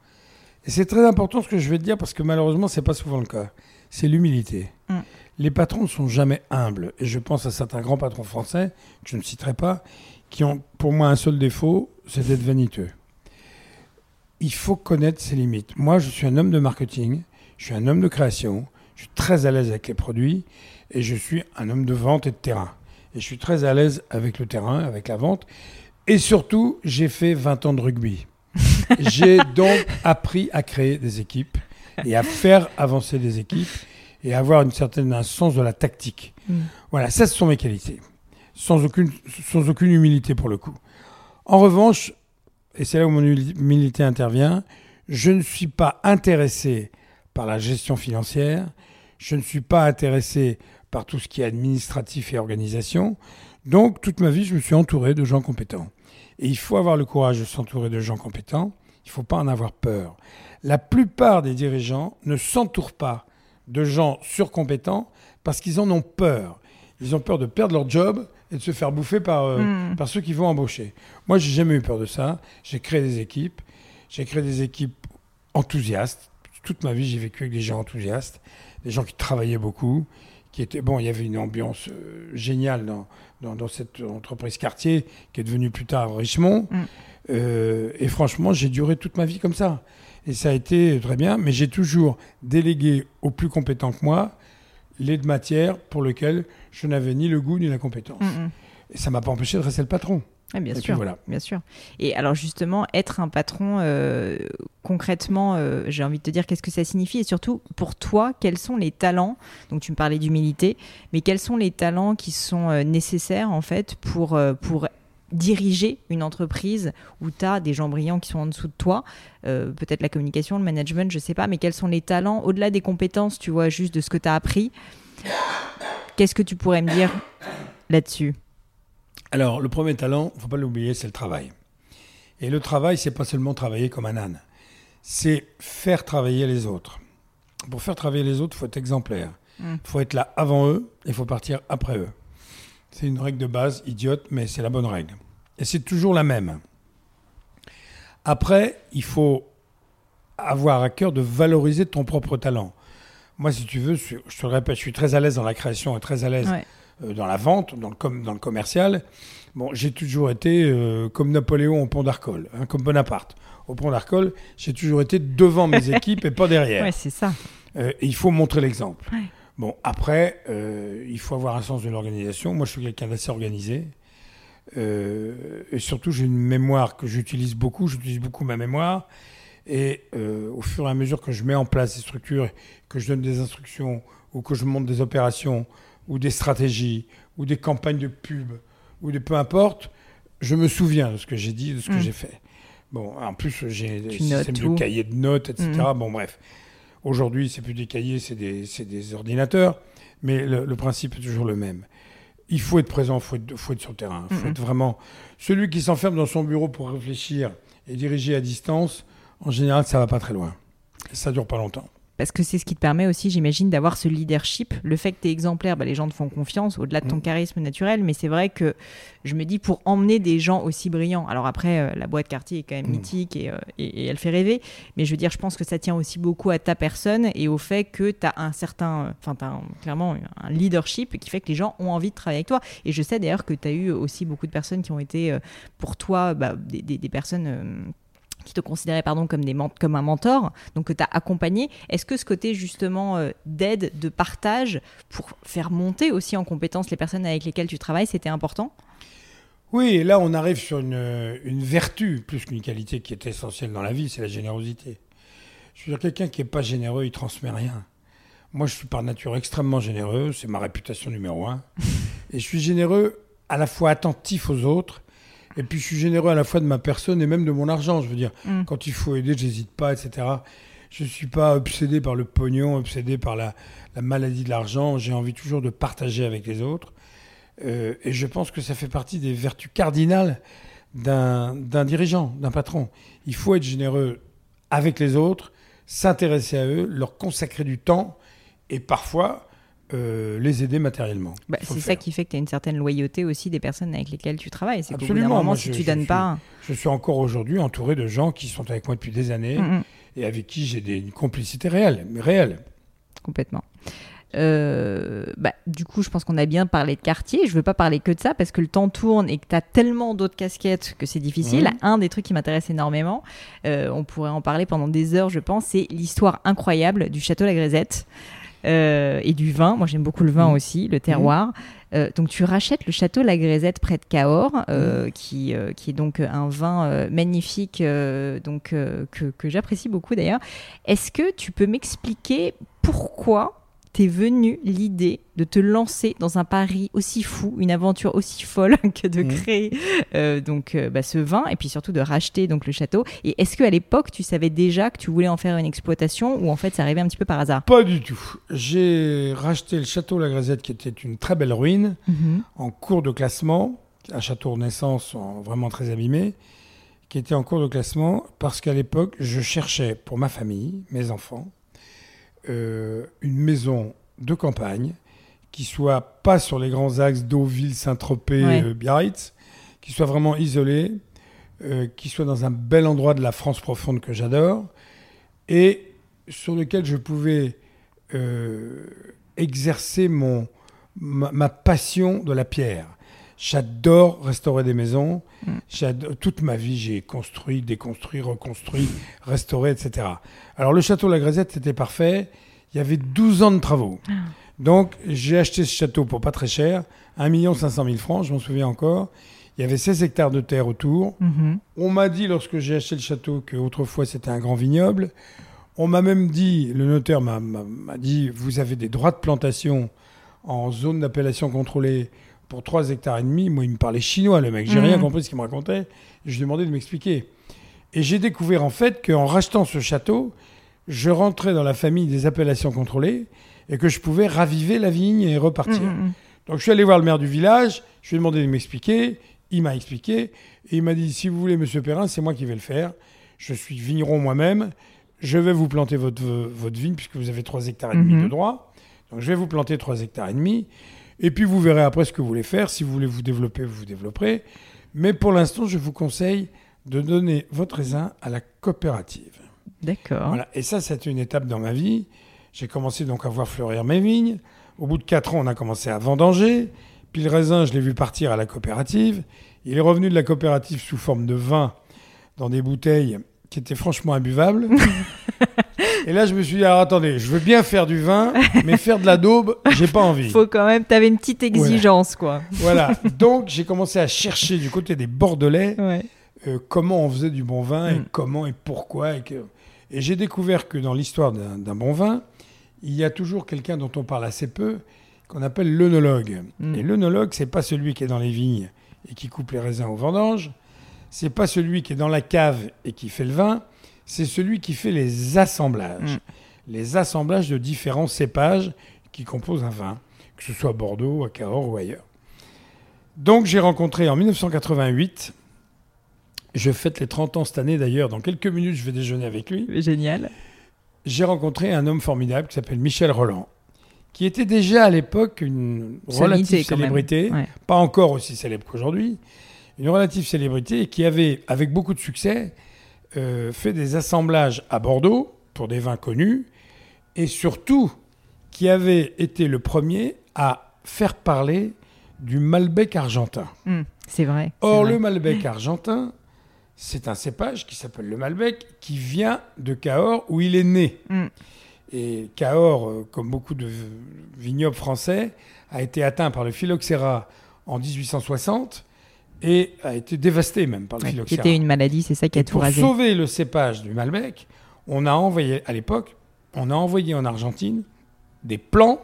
et c'est très important ce que je vais te dire parce que malheureusement c'est pas souvent le cas, c'est l'humilité. Mm. Les patrons ne sont jamais humbles et je pense à certains grands patrons français que je ne citerai pas, qui ont pour moi un seul défaut, c'est d'être vaniteux. Il faut connaître ses limites. Moi je suis un homme de marketing, je suis un homme de création, je suis très à l'aise avec les produits et je suis un homme de vente et de terrain. Et je suis très à l'aise avec le terrain, avec la vente. Et surtout, j'ai fait 20 ans de rugby. j'ai donc appris à créer des équipes et à faire avancer des équipes et à avoir une certaine, un sens de la tactique. Mm. Voilà, ça, ce sont mes qualités. Sans aucune, sans aucune humilité pour le coup. En revanche, et c'est là où mon humilité intervient, je ne suis pas intéressé par la gestion financière, je ne suis pas intéressé par tout ce qui est administratif et organisation. Donc, toute ma vie, je me suis entouré de gens compétents. Et il faut avoir le courage de s'entourer de gens compétents. Il ne faut pas en avoir peur. La plupart des dirigeants ne s'entourent pas de gens surcompétents parce qu'ils en ont peur. Ils ont peur de perdre leur job et de se faire bouffer par, euh, Hmm. par ceux qui vont embaucher. Moi, j'ai jamais eu peur de ça. J'ai créé des équipes. J'ai créé des équipes enthousiastes. Toute ma vie, j'ai vécu avec des gens enthousiastes, des gens qui travaillaient beaucoup, qui étaient bon. Il y avait une ambiance euh, géniale dans, dans, dans cette entreprise quartier qui est devenue plus tard Richemont. Mm. Euh, et franchement, j'ai duré toute ma vie comme ça. Et ça a été très bien, mais j'ai toujours délégué aux plus compétents que moi les matières pour lesquelles je n'avais ni le goût ni la compétence. Mm, mm. Et ça m'a pas empêché de rester le patron. Ah, bien Et sûr, voilà. bien sûr. Et alors justement, être un patron, euh, concrètement, euh, j'ai envie de te dire qu'est-ce que ça signifie? Et surtout pour toi, quels sont les talents? Donc tu me parlais d'humilité, mais quels sont les talents qui sont euh, nécessaires en fait pour pour diriger une entreprise où tu as des gens brillants qui sont en dessous de toi, euh, peut-être la communication, le management, je sais pas, mais quels sont les talents au-delà des compétences, tu vois, juste de ce que tu as appris? Qu'est-ce que tu pourrais me dire là-dessus? Alors, le premier talent, faut pas l'oublier, c'est le travail. Et le travail, c'est pas seulement travailler comme un âne. C'est faire travailler les autres. Pour faire travailler les autres, il faut être exemplaire. Il Mm. faut être là avant eux et il faut partir après eux. C'est une règle de base, idiote, mais c'est la bonne règle. Et c'est toujours la même. Après, il faut avoir à cœur de valoriser ton propre talent. Moi, si tu veux, je je te le répète, je suis très à l'aise dans la création et très à l'aise Ouais. Euh, dans la vente, dans le, com- dans le commercial. Bon, j'ai toujours été euh, comme Napoléon au pont d'Arcole, hein, comme Bonaparte. Au pont d'Arcole, j'ai toujours été devant mes équipes et pas derrière. Ouais, c'est ça. Euh, et il faut montrer l'exemple. Ouais. Bon, après, euh, il faut avoir un sens de l'organisation. Moi, je suis quelqu'un d'assez organisé. Et surtout, j'ai une mémoire que j'utilise beaucoup. J'utilise beaucoup ma mémoire. Et au fur et à mesure que je mets en place des structures, que je donne des instructions, ou que je monte des opérations, ou des stratégies, ou des campagnes de pub, ou des peu importe, je me souviens de ce que j'ai dit, de ce que Mm. j'ai fait. Bon, en plus, j'ai des systèmes de cahiers de notes, etc. Mm. Bon, bref. Aujourd'hui, c'est plus des cahiers, c'est des, des ordinateurs, mais le, le principe est toujours le même. Il faut être présent, il faut être, faut être sur le terrain. Il faut être vraiment. Celui qui s'enferme dans son bureau pour réfléchir et diriger à distance, en général, ça va pas très loin. Ça dure pas longtemps. Parce que c'est ce qui te permet aussi, j'imagine, d'avoir ce leadership. Le fait que tu es exemplaire, bah, les gens te font confiance au-delà de ton Mm. charisme naturel. Mais c'est vrai que je me dis, pour emmener des gens aussi brillants, alors après, euh, la boîte quartier est quand même Mm. mythique et, euh, et- et elle fait rêver. Mais je veux dire, je pense que ça tient aussi beaucoup à ta personne et au fait que tu as un certain, enfin, tu as clairement un leadership qui fait que les gens ont envie de travailler avec toi. Et je sais d'ailleurs que tu as eu aussi beaucoup de personnes qui ont été euh, pour toi bah, des, des- des personnes. Euh, qui te considéraient pardon, comme, des ment- comme un mentor, donc que tu as accompagné. Est-ce que ce côté justement euh, d'aide, de partage, pour faire monter aussi en compétence les personnes avec lesquelles tu travailles, c'était important? Oui, et là, on arrive sur une, une vertu, plus qu'une qualité qui est essentielle dans la vie, c'est la générosité. Je veux dire, quelqu'un qui n'est pas généreux, il transmet rien. Moi, je suis par nature extrêmement généreux, c'est ma réputation numéro un. et je suis généreux à la fois attentif aux autres, et puis je suis généreux à la fois de ma personne et même de mon argent. Je veux dire, Mm. quand il faut aider, j'hésite pas, etc. Je ne suis pas obsédé par le pognon, obsédé par la, la maladie de l'argent. J'ai envie toujours de partager avec les autres. Euh, et je pense que ça fait partie des vertus cardinales d'un d'un dirigeant, d'un patron. Il faut être généreux avec les autres, s'intéresser à eux, leur consacrer du temps et parfois euh, les aider matériellement. Bah, C'est ça qui fait que tu as une certaine loyauté aussi des personnes avec lesquelles tu travailles. C'est qu'au bout d'un Absolument, moment, moi, si je- tu je donnes suis- pas... Je suis encore aujourd'hui entouré de gens qui sont avec moi depuis des années Mm, mm. et avec qui j'ai une complicité réelle, mais réelle. Complètement. Euh, bah, du coup, je pense qu'on a bien parlé de quartier. Je veux pas parler que de ça parce que le temps tourne et que tu as tellement d'autres casquettes que c'est difficile. Mhm. Un des trucs qui m'intéresse énormément, euh, on pourrait en parler pendant des heures, je pense, c'est l'histoire incroyable du château La Grisette euh, et du vin. Moi, j'aime beaucoup le vin Mhm. aussi, le terroir. Euh, donc, tu rachètes le château La Grisette près de Cahors, euh, qui, euh, qui est donc un vin magnifique, donc que, que j'apprécie beaucoup d'ailleurs. Est-ce que tu peux m'expliquer pourquoi t'es venue l'idée de te lancer dans un pari aussi fou, une aventure aussi folle que de Mhm. créer euh, donc euh, bah, ce vin et puis surtout de racheter donc le château Et est-ce qu'à l'époque, tu savais déjà que tu voulais en faire une exploitation ou en fait, ça arrivait un petit peu par hasard? Pas du tout. J'ai racheté le château La Grisette, qui était une très belle ruine, Mhm. en cours de classement, un château Renaissance en- vraiment très abîmé, qui était en cours de classement parce qu'à l'époque, je cherchais pour ma famille, mes enfants, euh, une maison de campagne qui soit pas sur les grands axes Deauville, Saint-Tropez, Ouais. euh, Biarritz, qui soit vraiment isolée, euh, qui soit dans un bel endroit de la France profonde que j'adore, et sur lequel je pouvais euh, exercer mon, ma, ma passion de la pierre. J'adore restaurer des maisons. Mm. Toute ma vie, j'ai construit, déconstruit, reconstruit, restauré, etc. Alors, le château La Grisette, c'était parfait. Il y avait 12 ans de travaux. Donc, j'ai acheté ce château pour pas très cher, 1 500 000 francs, je m'en souviens encore. Il y avait 16 hectares de terre autour. Mhm. On m'a dit lorsque j'ai acheté le château que autrefois c'était un grand vignoble. On m'a même dit, le notaire m'a dit, vous avez des droits de plantation en zone d'appellation contrôlée pour 3 hectares et demi. Moi, il me parlait chinois, le mec. J'ai Mhm. rien compris ce qu'il me racontait. Je lui ai demandé de m'expliquer. Et j'ai découvert en fait qu'en rachetant ce château, je rentrais dans la famille des appellations contrôlées et que je pouvais raviver la vigne et repartir. Mhm. Donc je suis allé voir le maire du village, je lui ai demandé de m'expliquer, il m'a expliqué, et il m'a dit, si vous voulez, monsieur Perrin, c'est moi qui vais le faire. Je suis vigneron moi-même, je vais vous planter votre, votre vigne, puisque vous avez 3 hectares et demi Mhm. de droit. Donc je vais vous planter 3 hectares et demi, et puis vous verrez après ce que vous voulez faire. Si vous voulez vous développer, vous vous développerez. Mais pour l'instant, je vous conseille de donner votre raisin à la coopérative. D'accord. Voilà. Et ça, c'était une étape dans ma vie. J'ai commencé donc à voir fleurir mes vignes. Au bout de 4 ans, on a commencé à vendanger. Puis le raisin, je l'ai vu partir à la coopérative. Il est revenu de la coopérative sous forme de vin dans des bouteilles qui étaient franchement imbuvables. Et là, je me suis dit, alors attendez, je veux bien faire du vin, mais faire de la daube, j'ai pas envie. Faut quand même, t'avais une petite exigence, quoi. Voilà. Donc, j'ai commencé à chercher du côté des Bordelais Ouais. euh, comment on faisait du bon vin et Mm. comment et pourquoi. Et, que- et j'ai découvert que dans l'histoire d'un d'un bon vin, il y a toujours quelqu'un dont on parle assez peu, qu'on appelle l'œnologue. Mm. Et l'œnologue, c'est pas celui qui est dans les vignes et qui coupe les raisins aux vendanges, c'est pas celui qui est dans la cave et qui fait le vin, c'est celui qui fait les assemblages. Mm. Les assemblages de différents cépages qui composent un vin, que ce soit à Bordeaux, à Cahors ou ailleurs. Donc j'ai rencontré en 1988 je fête les 30 ans cette année d'ailleurs. Dans quelques minutes, je vais déjeuner avec lui. Génial. J'ai rencontré un homme formidable qui s'appelle Michel Roland, qui était déjà à l'époque une relative célébrité, Ouais. pas encore aussi célèbre qu'aujourd'hui, une relative célébrité et qui avait, avec beaucoup de succès, euh, fait des assemblages à Bordeaux pour des vins connus et surtout qui avait été le premier à faire parler du Malbec argentin. Hmm, c'est vrai. Or, vrai. le Malbec argentin, c'est un cépage qui s'appelle le Malbec, qui vient de Cahors, où il est né. Mm. Et Cahors, euh, comme beaucoup de vignobles français, a été atteint par le phylloxéra en 1860 et a été dévasté même par le Ouais, phylloxéra. était une maladie, c'est ça qui a Et tout pour rasé. sauver le cépage du Malbec, on a envoyé, à l'époque, on a envoyé en Argentine des plants,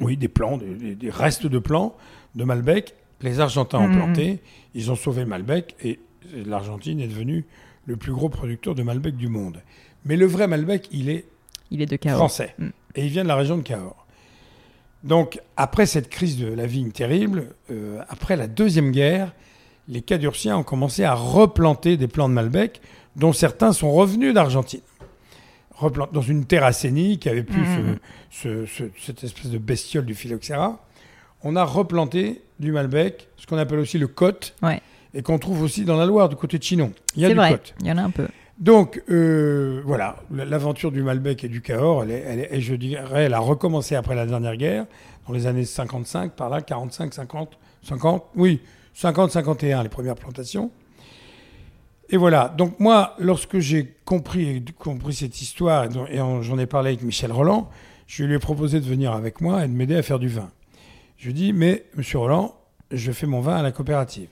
oui, des plants, des, restes de plants de Malbec. Les Argentins ont Mhm. planté, ils ont sauvé Malbec et l'Argentine est devenue le plus gros producteur de Malbec du monde. Mais le vrai Malbec, il est Il est de Cahors. français. Mm. Et il vient de la région de Cahors. Donc, après cette crise de la vigne terrible, euh, après la Deuxième Guerre, les Cadurciens ont commencé à replanter des plants de Malbec, dont certains sont revenus d'Argentine. Dans une terracénie qui avait plus Mhm. ce- ce- ce- cette espèce de bestiole du phylloxéra, on a replanté du Malbec, ce qu'on appelle aussi le cote, Ouais. et qu'on trouve aussi dans la Loire, du côté de Chinon. Il y a du vrai, cote. il y en a un peu. Donc, euh, voilà, l'aventure du Malbec et du Cahors, elle je dirais, elle a recommencé après la dernière guerre, dans les années 55, par là, 45, 50, 50, oui, 50, 51, les premières plantations. Et voilà, donc moi, lorsque j'ai compris, compris cette histoire, et j'en ai parlé avec Michel Roland, je lui ai proposé de venir avec moi et de m'aider à faire du vin. Je lui ai dit, mais monsieur Roland, je fais mon vin à la coopérative.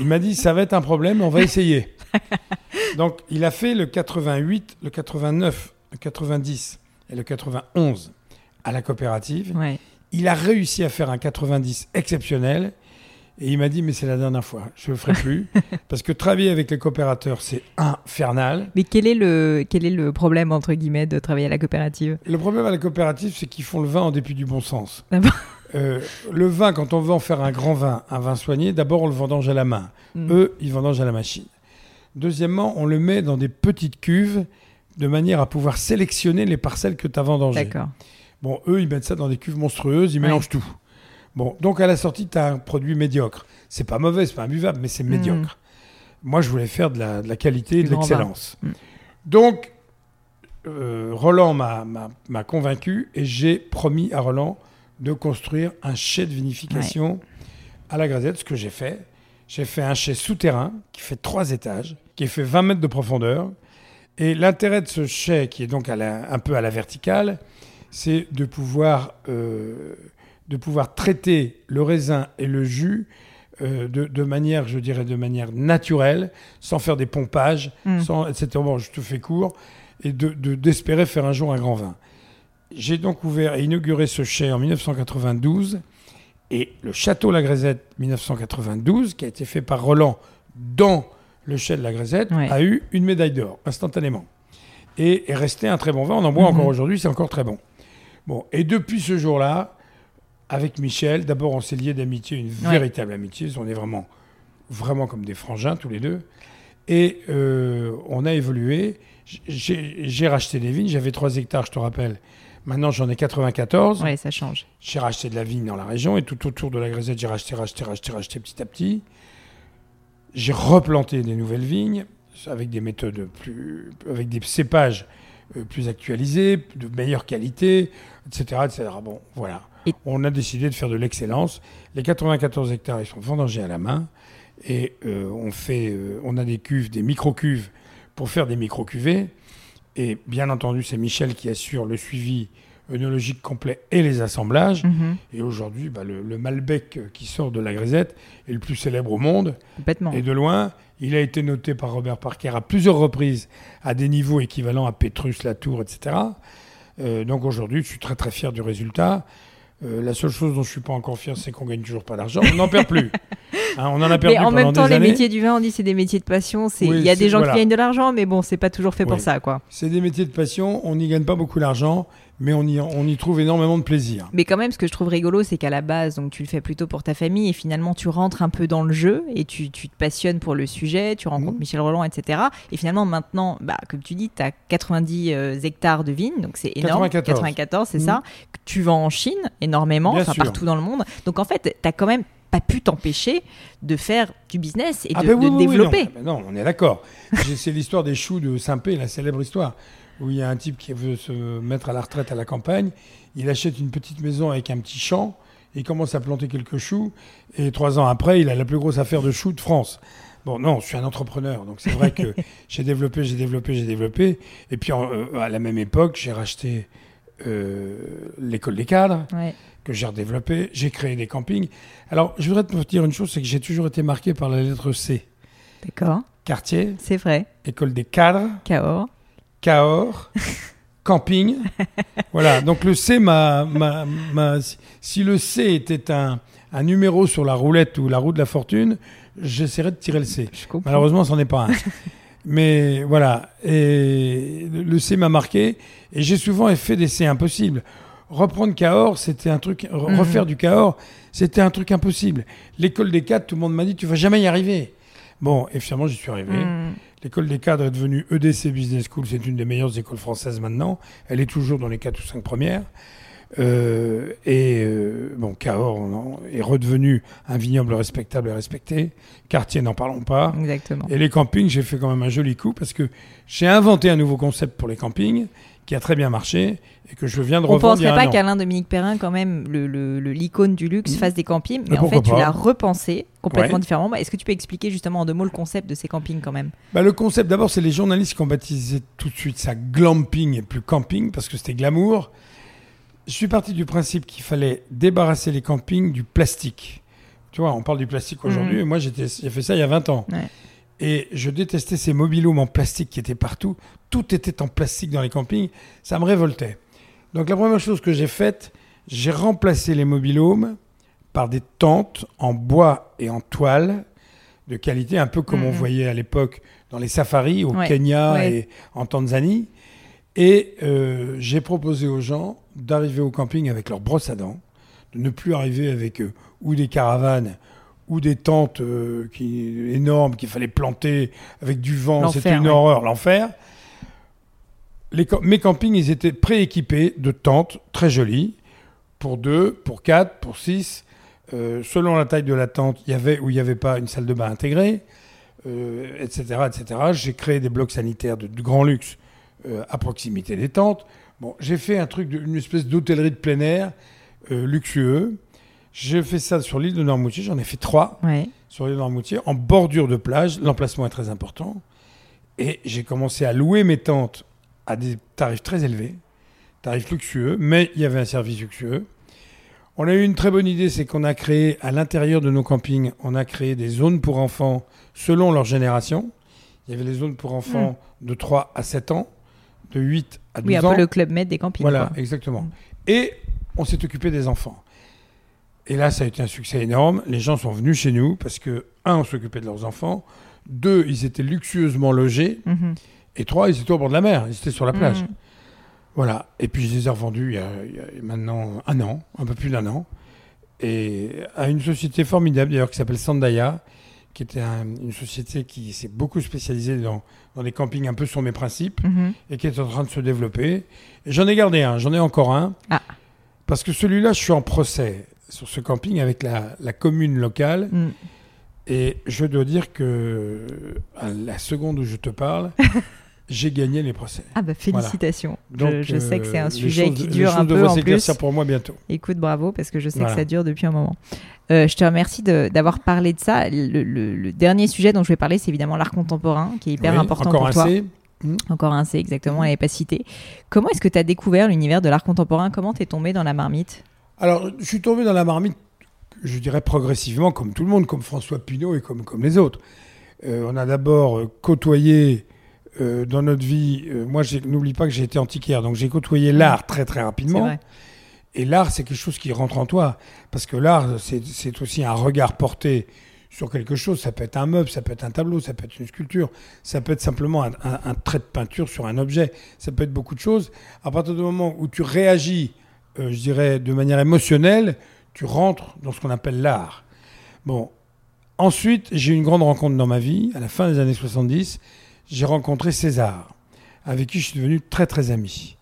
Il m'a dit, ça va être un problème, on va essayer. Donc, il a fait le 88, le 89, le 90 et le 91. à la coopérative. Ouais. Il a réussi à faire un 90 exceptionnel. Et il m'a dit, mais c'est la dernière fois, je ne le ferai plus. parce que travailler avec les coopérateurs, c'est infernal. Mais quel est, le, quel est le problème, entre guillemets, de travailler à la coopérative? Le problème à la coopérative, c'est qu'ils font le vin en dépit du bon sens. Ah Euh, le vin, quand on veut en faire un grand vin, un vin soigné, d'abord on le vendange à la main. Mm. Eux, ils vendangent à la machine. Deuxièmement, on le met dans des petites cuves de manière à pouvoir sélectionner les parcelles que tu as vendangées. D'accord. Bon, eux, ils mettent ça dans des cuves monstrueuses, ils Ouais. mélangent tout. Bon, donc à la sortie, tu as un produit médiocre. C'est pas mauvais, c'est pas imbuvable, mais c'est médiocre. Moi, je voulais faire de la, de la qualité et de l'excellence. vin. Mm. Donc, euh, Roland m'a- convaincu et j'ai promis à Roland de construire un chai de vinification à la Grisette, ce que j'ai fait. J'ai fait un chai souterrain qui fait trois étages, qui fait 20 mètres de profondeur. Et l'intérêt de ce chai, qui est donc à la- un peu à la verticale, c'est de pouvoir, euh, de pouvoir traiter le raisin et le jus euh, de, de manière, je dirais, de manière naturelle, sans faire des pompages, Mm. sans, etc. Bon, je te fais court, et de- de- d'espérer faire un jour un grand vin. J'ai donc ouvert et inauguré ce chai en 1992, et le château La Grisette 1992, qui a été fait par Roland dans le chai de La Grisette, Ouais. a eu une médaille d'or, instantanément. Et est resté un très bon vin. On en boit Mhm. encore aujourd'hui, c'est encore très bon. Bon, et depuis ce jour-là, avec Michel, d'abord on s'est lié d'amitié, une Ouais. véritable amitié. On est vraiment, vraiment comme des frangins tous les deux. Et euh, on a évolué. J'ai j'ai racheté des vignes. J'avais 3 hectares, je te rappelle. Maintenant, j'en ai 94. Ouais, ça change. J'ai racheté de la vigne dans la région et tout autour de la Grisette, j'ai racheté, racheté, racheté, racheté petit à petit. J'ai replanté des nouvelles vignes avec des méthodes plus, avec des cépages euh, plus actualisés, de meilleure qualité, etc., etc. Bon, voilà. Et- On a décidé de faire de l'excellence. Les 94 hectares, ils sont vendangés à la main et euh, on fait, euh, on a des cuves, des micro-cuves pour faire des micro-cuvées. Et bien entendu, c'est Michel qui assure le suivi œnologique complet et les assemblages. Mhm. Et aujourd'hui, bah, le, le Malbec qui sort de la grisette est le plus célèbre au monde. Complètement. Et de loin, il a été noté par Robert Parker à plusieurs reprises à des niveaux équivalents à Pétrus, Latour, etc. Euh, donc aujourd'hui, je suis très très fier du résultat. Euh, la seule chose dont je suis pas encore fier, c'est qu'on gagne toujours pas d'argent. On n'en perd plus. Hein, on en a perdu Mais en même temps, les années. métiers du vin, on dit c'est des métiers de passion. Oui, il y a des gens voilà. qui gagnent de l'argent, mais bon, c'est pas toujours fait pour ça, quoi. C'est des métiers de passion. On n'y gagne pas beaucoup d'argent, mais on y, on y trouve énormément de plaisir. Mais quand même, ce que je trouve rigolo, c'est qu'à la base, donc tu le fais plutôt pour ta famille et finalement tu rentres un peu dans le jeu et tu, tu te passionnes pour le sujet, tu rencontres Mhm. Michel Roland, etc. Et finalement, maintenant, bah, comme tu dis, tu as 90 euh, hectares de vignes, donc c'est énorme. 94. 94, c'est Mhm. ça. Tu vends en Chine énormément, enfin partout dans le monde. Donc en fait, tu quand même pas pu t'empêcher de faire du business et Ah de, ben oui, de oui, oui, développer. non, ben non, on est d'accord. C'est l'histoire des choux de Saint-Pé, la célèbre histoire, où il y a un type qui veut se mettre à la retraite à la campagne. Il achète une petite maison avec un petit champ. Il commence à planter quelques choux. Et trois ans après, il a la plus grosse affaire de choux de France. Bon, non, je suis un entrepreneur. Donc c'est vrai que j'ai développé, j'ai développé, j'ai développé. Et puis en- euh, à la même époque, j'ai racheté euh, l'école des cadres Ouais. que j'ai redéveloppé. J'ai créé des campings. Alors, je voudrais te dire une chose, c'est que j'ai toujours été marqué par la lettre C. D'accord, Quartier, c'est vrai. école des cadres, Cahors. Cahors, camping. Voilà, donc le C m'a... si- le C était un, un numéro sur la roulette ou la roue de la fortune, j'essaierais de tirer le C. Malheureusement, c'en est pas un. Mais voilà, et le C m'a marqué, et j'ai souvent fait des C impossibles. Reprendre Cahors, c'était un truc, Mhm. refaire du Cahors, c'était un truc impossible. L'école des cadres, tout le monde m'a dit, tu vas jamais y arriver. Bon, et finalement, j'y suis arrivé. Hmm. L'école des cadres est devenue EDC Business School, c'est une des meilleures écoles françaises maintenant. Elle est toujours dans les 4 ou 5 premières. Euh, et euh, bon, Cahors on est redevenu un vignoble respectable et respecté. Quartier, n'en parlons pas. Exactement. Et les campings, j'ai fait quand même un joli coup parce que j'ai inventé un nouveau concept pour les campings qui a très bien marché et que je viens de On y penserait pas qu'Alain Dominique Perrin, quand même, le, le- le- l'icône du luxe, Mm. fasse des campings, mais Mais en fait, tu l'as repensé complètement Ouais. différemment. Est-ce que tu peux expliquer justement en deux mots le concept de ces campings quand même? Bah, le concept, d'abord, c'est les journalistes qui ont baptisé tout de suite ça glamping et plus camping parce que c'était glamour. Je suis parti du principe qu'il fallait débarrasser les campings du plastique. Tu vois, on parle du plastique aujourd'hui. Mhm. et Moi, j'étais- j'ai fait ça il y a 20 ans. Ouais. Et je détestais ces mobilhomes en plastique qui étaient partout. Tout était en plastique dans les campings. Ça me révoltait. Donc la première chose que j'ai faite, j'ai remplacé les mobilhomes par des tentes en bois et en toile de qualité, un peu comme on Mhm. voyait à l'époque dans les safaris au Ouais, Kenya ouais. et en Tanzanie. Et euh, j'ai proposé aux gens d'arriver au camping avec leur brosse à dents, de ne plus arriver avec euh, ou des caravanes ou des tentes euh, qui, énormes qu'il fallait planter avec du vent. C'était une ouais. horreur, l'enfer. Les mes campings, ils étaient prééquipés de tentes très jolies, pour deux, pour quatre, pour six. Euh, selon la taille de la tente, il y avait ou il n'y avait pas une salle de bain intégrée, euh, etc., etc. J'ai créé des blocs sanitaires de, de grand luxe à proximité des tentes. Bon, j'ai fait un truc, de- une espèce d'hôtellerie de plein air luxueux. J'ai fait ça sur l'île de Normoutier. J'en ai fait trois Ouais. sur l'île de Normoutier, en bordure de plage. L'emplacement est très important. Et j'ai commencé à louer mes tentes à des tarifs très élevés, tarifs luxueux, mais il y avait un service luxueux. On a eu une très bonne idée, c'est qu'on a créé à l'intérieur de nos campings, on a créé des zones pour enfants selon leur génération. Il y avait les zones pour enfants de 3 à 7 ans, de 8 à 12 Oui, un ans. peu le club med des campings. Voilà, quoi. exactement. Mm. Et on s'est occupé des enfants. Et là, ça a été un succès énorme. Les gens sont venus chez nous parce que, un, on s'occupait de leurs enfants. Deux, ils étaient luxueusement logés. Mhm. Et trois, ils étaient au bord de la mer. Ils étaient sur la plage. Mhm. Voilà. Et puis, je les ai revendus il y, a, il y a maintenant un an, un peu plus d'un an. Et à une société formidable, d'ailleurs, qui s'appelle Sandaya, qui était un- une société qui s'est beaucoup spécialisée dans, dans des campings un peu sur mes principes Mhm. et qui est en train de se développer. J'en ai gardé un, j'en ai encore un. Ah. Parce que celui-là, je suis en procès sur ce camping avec la, la commune locale. Mhm. Et je dois dire que à la seconde où je te parle, j'ai gagné les procès. Ah bah félicitations. Donc, je, je sais que c'est euh, un les sujet choses- qui dure un peu en plus. s'éclaircir pour moi bientôt. Écoute, bravo, parce que je sais Voilà. que ça dure depuis un moment. Euh, je te remercie d'avoir parlé de ça. Le, le- le dernier sujet dont je vais parler, c'est évidemment l'art contemporain, qui est hyper Oui, important encore pour un toi. C. Encore un C, exactement, elle n'est pas citée. Comment est-ce que tu as découvert l'univers de l'art contemporain? Comment t'es tombé dans la marmite? Alors, je suis tombé dans la marmite, je dirais progressivement, comme tout le monde, comme François Pinault et comme, comme les autres. Euh, on a d'abord euh, côtoyé euh, dans notre vie. euh, moi, n'oublie pas que j'ai été antiquaire, donc j'ai côtoyé l'art très très rapidement. Et l'art, c'est quelque chose qui rentre en toi. Parce que l'art, c'est c'est aussi un regard porté sur quelque chose. Ça peut être un meuble, ça peut être un tableau, ça peut être une sculpture, ça peut être simplement un, un- un trait de peinture sur un objet. Ça peut être beaucoup de choses. À partir du moment où tu réagis, euh, je dirais, de manière émotionnelle, tu rentres dans ce qu'on appelle l'art. Bon. Ensuite, j'ai eu une grande rencontre dans ma vie. À la fin des années 70, j'ai rencontré César, avec qui je suis devenu très très ami.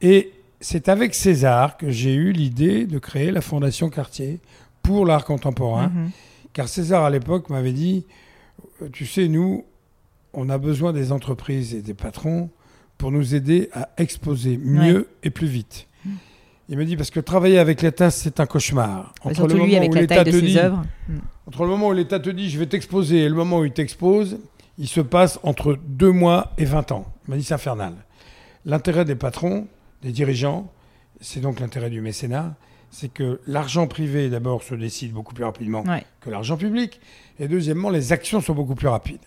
Et c'est avec César que j'ai eu l'idée de créer la Fondation Cartier pour l'art contemporain. Mhm. Car César, à l'époque, m'avait dit, euh, tu sais, nous, on a besoin des entreprises et des patrons pour nous aider à exposer mieux et plus vite. Il me dit, parce que travailler avec l'État, c'est un cauchemar. Bah, surtout lui, avec où la l'État taille de ses dit- œuvres. Mhm. entre le moment où l'État te dit je vais t'exposer et le moment où il t'expose, il se passe entre deux mois et 20 ans. Il m'a dit c'est infernal. L'intérêt des patrons, des dirigeants, c'est donc l'intérêt du mécénat, c'est que l'argent privé d'abord se décide beaucoup plus rapidement Ouais. que l'argent public, et deuxièmement les actions sont beaucoup plus rapides.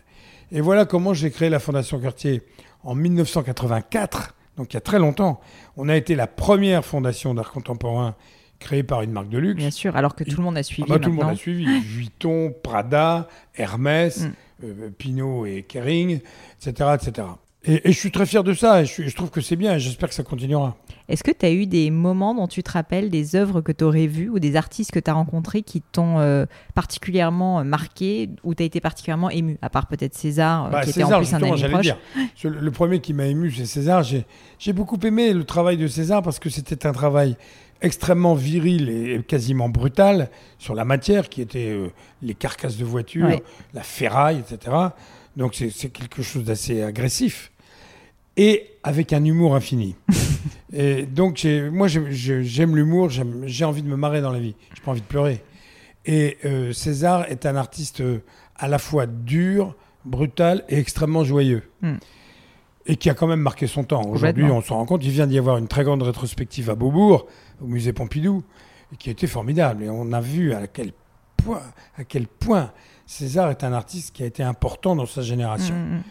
Et voilà comment j'ai créé la Fondation Cartier en 1984, donc il y a très longtemps. On a été la première fondation d'art contemporain créée par une marque de luxe. Bien sûr, alors que tout le monde a suivi Ah bah, tout le monde a suivi. Vuitton, Prada, Hermès, Mm. euh, Pinot et Kering, etc. etc. Et, et je suis très fier de ça et je, trouve que c'est bien et j'espère que ça continuera. Est-ce que tu as eu des moments dont tu te rappelles, des œuvres que tu aurais vues ou des artistes que tu as rencontrés qui t'ont euh, particulièrement marqué ou tu as été particulièrement ému À part peut-être César, euh, Bah, qui César, était en plus un ami proche. dire. Le premier qui m'a ému, c'est César. J'ai beaucoup aimé le travail de César parce que c'était un travail extrêmement viril et quasiment brutal sur la matière qui était euh, les carcasses de voitures, Ouais. la ferraille, etc. Donc c'est quelque chose d'assez agressif et avec un humour infini. et donc moi j'ai- j'ai- j'aime l'humour, j'ai envie de me marrer dans la vie, j'ai pas envie de pleurer. Et euh, César est un artiste euh, à la fois dur, brutal et extrêmement joyeux. Hmm. Et qui a quand même marqué son temps. Aujourd'hui, on se rend compte, il vient d'y avoir une très grande rétrospective à Beaubourg, au musée Pompidou, qui a été formidable. Et on a vu à quel point, à quel point César est un artiste qui a été important dans sa génération. Mm, mm.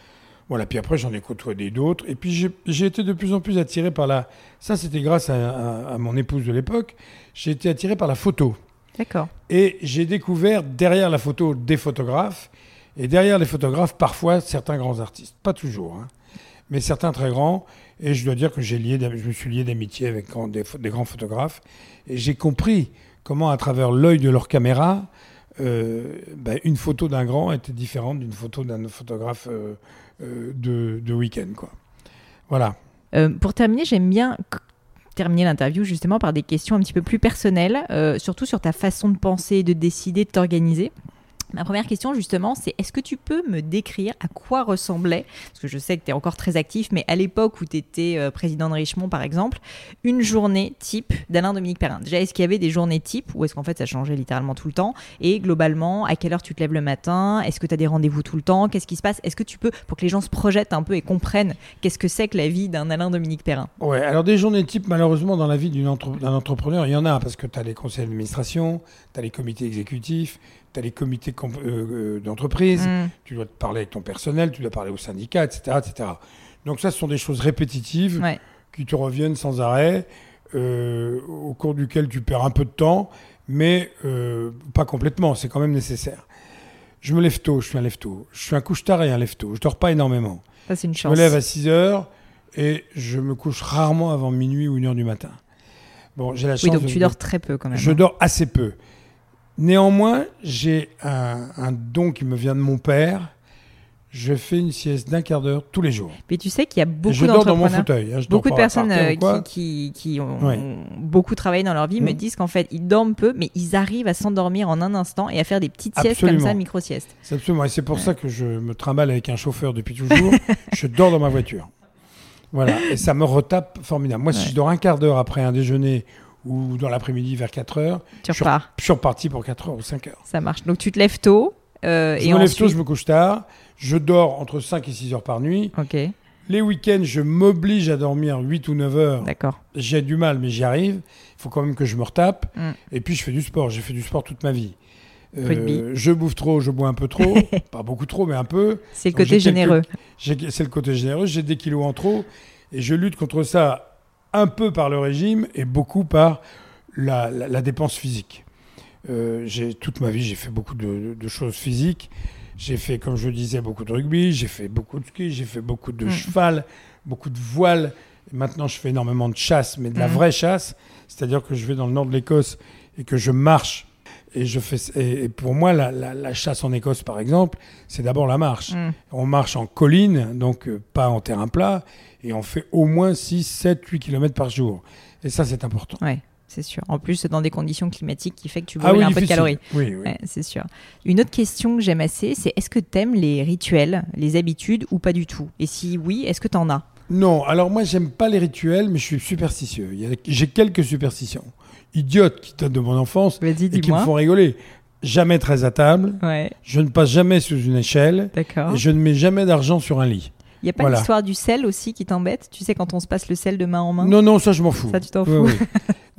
Voilà, puis après j'en ai côtoyé d'autres. Et puis j'ai- été de plus en plus attiré par la... Ça c'était grâce à, à- à mon épouse de l'époque. J'ai été attiré par la photo. D'accord. Et j'ai découvert derrière la photo des photographes. Et derrière les photographes, parfois certains grands artistes. Pas toujours, hein, mais certains très grands. Et je dois dire que j'ai lié, je me suis lié d'amitié avec des, des grands photographes. Et j'ai compris comment, à travers l'œil de leur caméra, euh, ben, une photo d'un grand était différente d'une photo d'un photographe euh, euh, de, de week-end. Quoi. Voilà. Pour terminer, j'aime bien terminer l'interview justement par des questions un petit peu plus personnelles, surtout sur ta façon de penser, de décider, de t'organiser. Ma première question justement, c'est est-ce que tu peux me décrire à quoi ressemblait, parce que je sais que tu es encore très actif, mais à l'époque où tu étais président de Richemont par exemple, une journée type d'Alain Dominique Perrin? Déjà, est-ce qu'il y avait des journées type ou est-ce qu'en fait ça changeait littéralement tout le temps? Et globalement, à quelle heure tu te lèves le matin? Est-ce que tu as des rendez-vous tout le temps? Qu'est-ce qui se passe? Est-ce que tu peux, pour que les gens se projettent un peu et comprennent qu'est-ce que c'est que la vie d'un Alain Dominique Perrin? Ouais, alors des journées type, malheureusement, dans la vie d'un entrepreneur, il y en a, parce que tu as les conseils d'administration, tu as les comités exécutifs, tu as les comités euh, euh, d'entreprise, Mm. tu dois te parler avec ton personnel, tu dois parler au syndicat, etc. etc. Donc ça, ce sont des choses répétitives Ouais. qui te reviennent sans arrêt, euh, au cours duquel tu perds un peu de temps, mais euh, pas complètement, c'est quand même nécessaire. Je me lève tôt, je suis un lève tôt. Je suis un couche-tard et un lève tôt. Je dors pas énormément. Ça, c'est une Je chance. me lève à 6 heures et je me couche rarement avant minuit ou 1 heure du matin. Bon, j'ai la chance Oui, donc de- tu dors très peu quand même. Je hein. dors assez peu. Néanmoins, j'ai un, un don qui me vient de mon père. Je fais une sieste d'un quart d'heure tous les jours. Mais tu sais qu'il y a beaucoup je dors dans mon d'entrepreneurs. fauteuil. hein, je Beaucoup de personnes euh, qui, qui, qui ont, Ouais. beaucoup travaillé dans leur vie me Mm. disent qu'en fait, ils dorment peu, mais ils arrivent à s'endormir en un instant et à faire des petites siestes comme ça, micro-siestes. C'est absolument. Et c'est pour ça que je me trimballe avec un chauffeur depuis toujours. je dors dans ma voiture. Voilà. Et ça me retape formidable. Moi, si je dors un quart d'heure après un déjeuner ou dans l'après-midi vers 4 heures, Tu Je- repars, je suis reparti pour 4 heures ou 5 heures. ça marche. Donc tu te lèves tôt. euh, Je et me lève ensuite... tôt, je me couche tard. Je dors entre 5 et 6 heures par nuit. Ok, Les week-ends, je m'oblige à dormir 8 ou 9 heures. d'accord. J'ai du mal, mais j'y arrive. Il faut quand même que je me retape. Mm. Et puis, je fais du sport. J'ai fait du sport toute ma vie. Euh, je bouffe trop, je bois un peu trop. Pas beaucoup trop, mais un peu. C'est le côté quelques- généreux. C'est le côté généreux. J'ai des kilos en trop. Et je lutte contre ça un peu par le régime et beaucoup par la, la- la dépense physique. Euh, j'ai- toute ma vie, j'ai fait beaucoup de, de choses physiques. J'ai fait, comme je le disais, beaucoup de rugby, j'ai fait beaucoup de ski, j'ai fait beaucoup de Mm. cheval, beaucoup de voile. Et maintenant, je fais énormément de chasse, mais de la Mm. vraie chasse. C'est-à-dire que je vais dans le nord de l'Écosse et que je marche. Et, je fais, et, et pour moi, la, la- la chasse en Écosse, par exemple, c'est d'abord la marche. Mm. On marche en colline, donc euh, pas en terrain plat, et on fait au moins 6, 7, 8 km par jour. Et ça, c'est important. Ouais, c'est sûr. En plus, dans des conditions climatiques qui fait que tu Ah brûles oui, un peu de calories. Oui, oui. Ouais, c'est sûr. Une autre question que j'aime assez, c'est est-ce que t'aimes les rituels, les habitudes ou pas du tout? Et si oui, est-ce que t'en as? Non, alors moi, j'aime pas les rituels, mais je suis superstitieux. J'ai quelques superstitions. Idiotes qui datent de mon enfance et qui me font rigoler. Jamais très à table, Ouais, je ne passe jamais sous une échelle, d'accord. et je ne mets jamais d'argent sur un lit. Il n'y a pas Voilà. l'histoire du sel aussi qui t'embête? Tu sais, quand on se passe le sel de main en main? Non, non, ça, je m'en fous. Ça, tu t'en Oui, fous oui.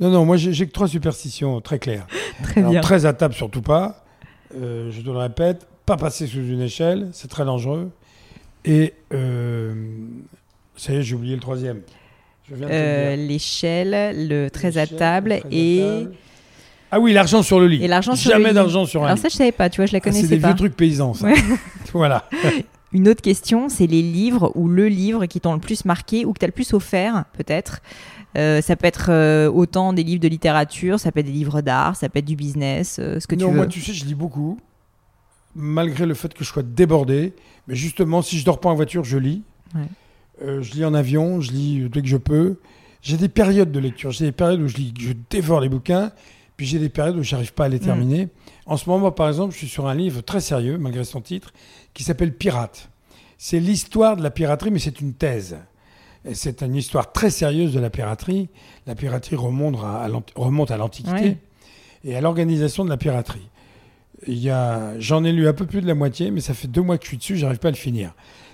Non, non, moi, j'ai j'ai que trois superstitions très claires. Très Alors, bien. très à table, surtout pas. Euh, je te le répète, pas passer sous une échelle, c'est très dangereux. Et euh, ça y est, j'ai oublié le troisième. Euh. L'échelle, le très à L'échelle, table à et... table. Ah oui, l'argent sur le lit. Et l'argent sur le Jamais d'argent sur un Alors lit. ça, je savais pas, tu vois, je la Ah, c'est connaissais des pas. vieux trucs paysans, ça. Ouais. voilà. Une autre question, c'est les livres ou le livre qui t'ont le plus marqué ou que t'as le plus offert, peut-être. Euh, ça peut être euh, autant des livres de littérature, ça peut être des livres d'art, ça peut être du business, euh, ce que non, tu veux. moi, tu sais, je lis beaucoup, malgré le fait que je sois débordé. Mais justement, si je dors pas en voiture, je lis. Ouais. Euh, je lis en avion, je lis dès que je peux. J'ai des périodes de lecture. J'ai des périodes où je, lis, je dévore les bouquins, puis j'ai des périodes où j'arrive pas à les Mm. terminer. En ce moment, par exemple, je suis sur un livre très sérieux, malgré son titre, qui s'appelle Pirate. C'est l'histoire de la piraterie, mais c'est une thèse. C'est une histoire très sérieuse de la piraterie. La piraterie remonte à, l'Antiquité Ouais. et à l'organisation de la piraterie. J'en ai lu un peu plus de la moitié, mais ça fait deux mois que je suis dessus, j'arrive pas à le finir.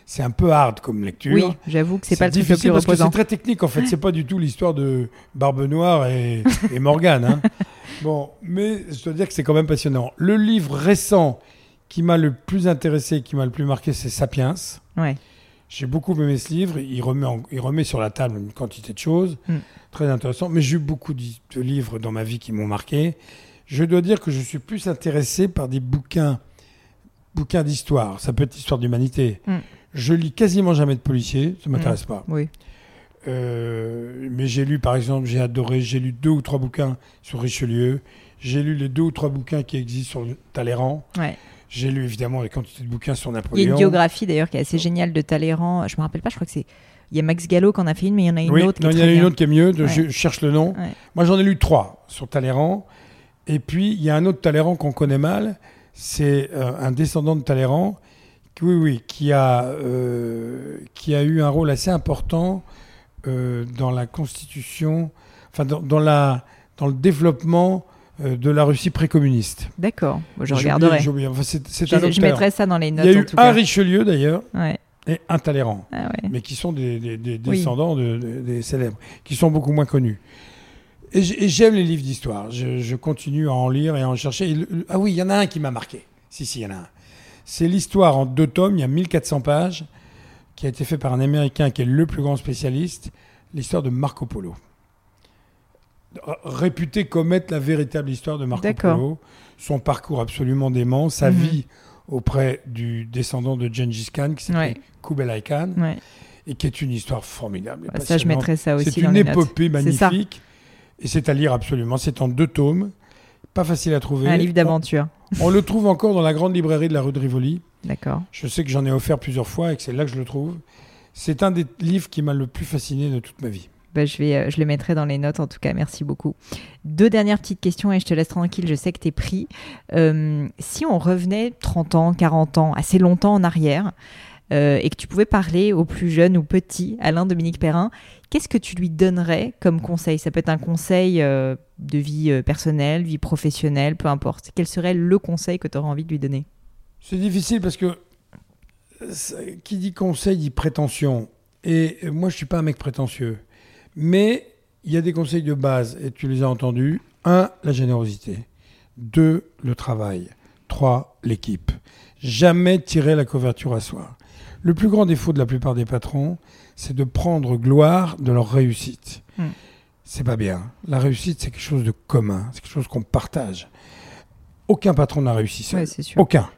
C'est un peu hard comme lecture. Oui, j'avoue que c'est pas le difficile plus parce que reposant. c'est très technique en fait. C'est pas du tout l'histoire de Barbe Noire et, et Morgane. hein. Bon, mais je dois dire que c'est quand même passionnant. Le livre récent qui m'a le plus intéressé, qui m'a le plus marqué, c'est Sapiens. Ouais. J'ai beaucoup aimé ce livre. Il remet, en- il remet sur la table une quantité de choses. Mm. Très intéressant. Mais j'ai eu beaucoup de de livres dans ma vie qui m'ont marqué. Je dois dire que je suis plus intéressé par des bouquins, bouquins d'histoire. Ça peut être histoire d'humanité. Mm. Je lis quasiment jamais de policiers. Ça m'intéresse pas. Oui. Euh, mais j'ai lu, par exemple, j'ai adoré, j'ai lu deux ou trois bouquins sur Richelieu. J'ai lu les deux ou trois bouquins qui existent sur Talleyrand. Ouais. J'ai lu évidemment les quantités de bouquins sur Il y a Napoléon. une biographie d'ailleurs qui est assez géniale de Talleyrand. Je me rappelle pas, je crois que c'est. Il y a Max Gallo qui en a fait une, mais il y en a une oui, autre. qui non, il y en a une autre qui est mieux. de- Ouais. Je, je cherche le nom. Ouais. Moi, j'en ai lu trois sur Talleyrand. Et puis, il y a un autre Talleyrand qu'on connaît mal. C'est euh, un descendant de Talleyrand. Oui, oui, qui a, euh, qui a eu un rôle assez important euh, dans la constitution, enfin, dans, dans la, dans le développement euh, de la Russie précommuniste. D'accord, je regarderai. Enfin, c'est c'est Je, je mettrai ça dans les Il notes y a en eu tout un cas. Richelieu d'ailleurs Ouais. et un Talleyrand Ah ouais. mais qui sont des, des- des Oui. descendants de- de- des célèbres, qui sont beaucoup moins connus. Et j'aime les livres d'histoire. Je, je continue à en lire et à en chercher. Et le- le- ah oui, il y en a un qui m'a marqué. Si, si, il y en a un. C'est l'histoire en deux tomes, il y a 1400 pages, qui a été fait par un Américain qui est le plus grand spécialiste, l'histoire de Marco Polo. Réputé comme être la véritable histoire de Marco. Polo, son parcours absolument dément, sa Mhm. vie auprès du descendant de Gengis Khan, qui Ouais. Kublai Khan, Ouais. et qui est une histoire formidable. Bah, ça, je passionnante. mettrai ça aussi C'est dans une les épopée magnifique. Et c'est à lire absolument. C'est en deux tomes. Pas facile à trouver. Un livre d'aventure. On, on le trouve encore dans la grande librairie de la rue de Rivoli. D'accord. Je sais que j'en ai offert plusieurs fois et que c'est là que je le trouve. C'est un des livres qui m'a le plus fasciné de toute ma vie. Bah, je, vais, euh, je le mettrai dans les notes en tout cas. Merci beaucoup. Deux dernières petites questions et je te laisse tranquille. Je sais que tu es pris. Euh, si on revenait 30 ans, 40 ans, assez longtemps en arrière, euh, et que tu pouvais parler aux plus jeunes ou petits, Alain Dominique Perrin, qu'est-ce que tu lui donnerais comme conseil? Ça peut être un conseil euh, de vie euh, personnelle, vie professionnelle, peu importe. Quel serait le conseil que tu aurais envie de lui donner? C'est difficile parce que qui dit conseil dit prétention. Et euh, moi, je suis pas un mec prétentieux. Mais il y a des conseils de base, et tu les as entendus. Un, la générosité. Deux, le travail. Trois, l'équipe. Jamais tirer la couverture à soi. Le plus grand défaut de la plupart des patrons, c'est de prendre gloire de leur réussite. Hmm. C'est pas bien. La réussite, c'est quelque chose de commun. C'est quelque chose qu'on partage. Aucun patron n'a réussi seul. Ouais, sûr. Aucun.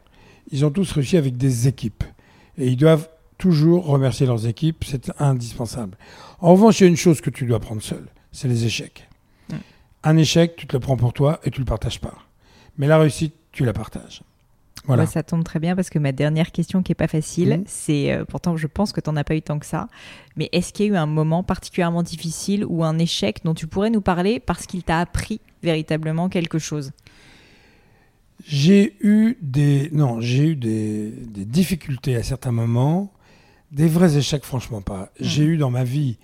Ils ont tous réussi avec des équipes. Et ils doivent toujours remercier leurs équipes. C'est indispensable. En revanche, il y a une chose que tu dois prendre seul. C'est les échecs. Mm. Un échec, tu te le prends pour toi et tu le partages pas. Mais la réussite, tu la partages. Voilà. Ouais, ça tombe très bien parce que ma dernière question qui est pas facile, Mhm. c'est euh, pourtant je pense que tu n'en as pas eu tant que ça, mais est-ce qu'il y a eu un moment particulièrement difficile ou un échec dont tu pourrais nous parler parce qu'il t'a appris véritablement quelque chose? J'ai eu des non, j'ai eu des, des difficultés à certains moments, des vrais échecs franchement pas. J'ai eu dans ma vie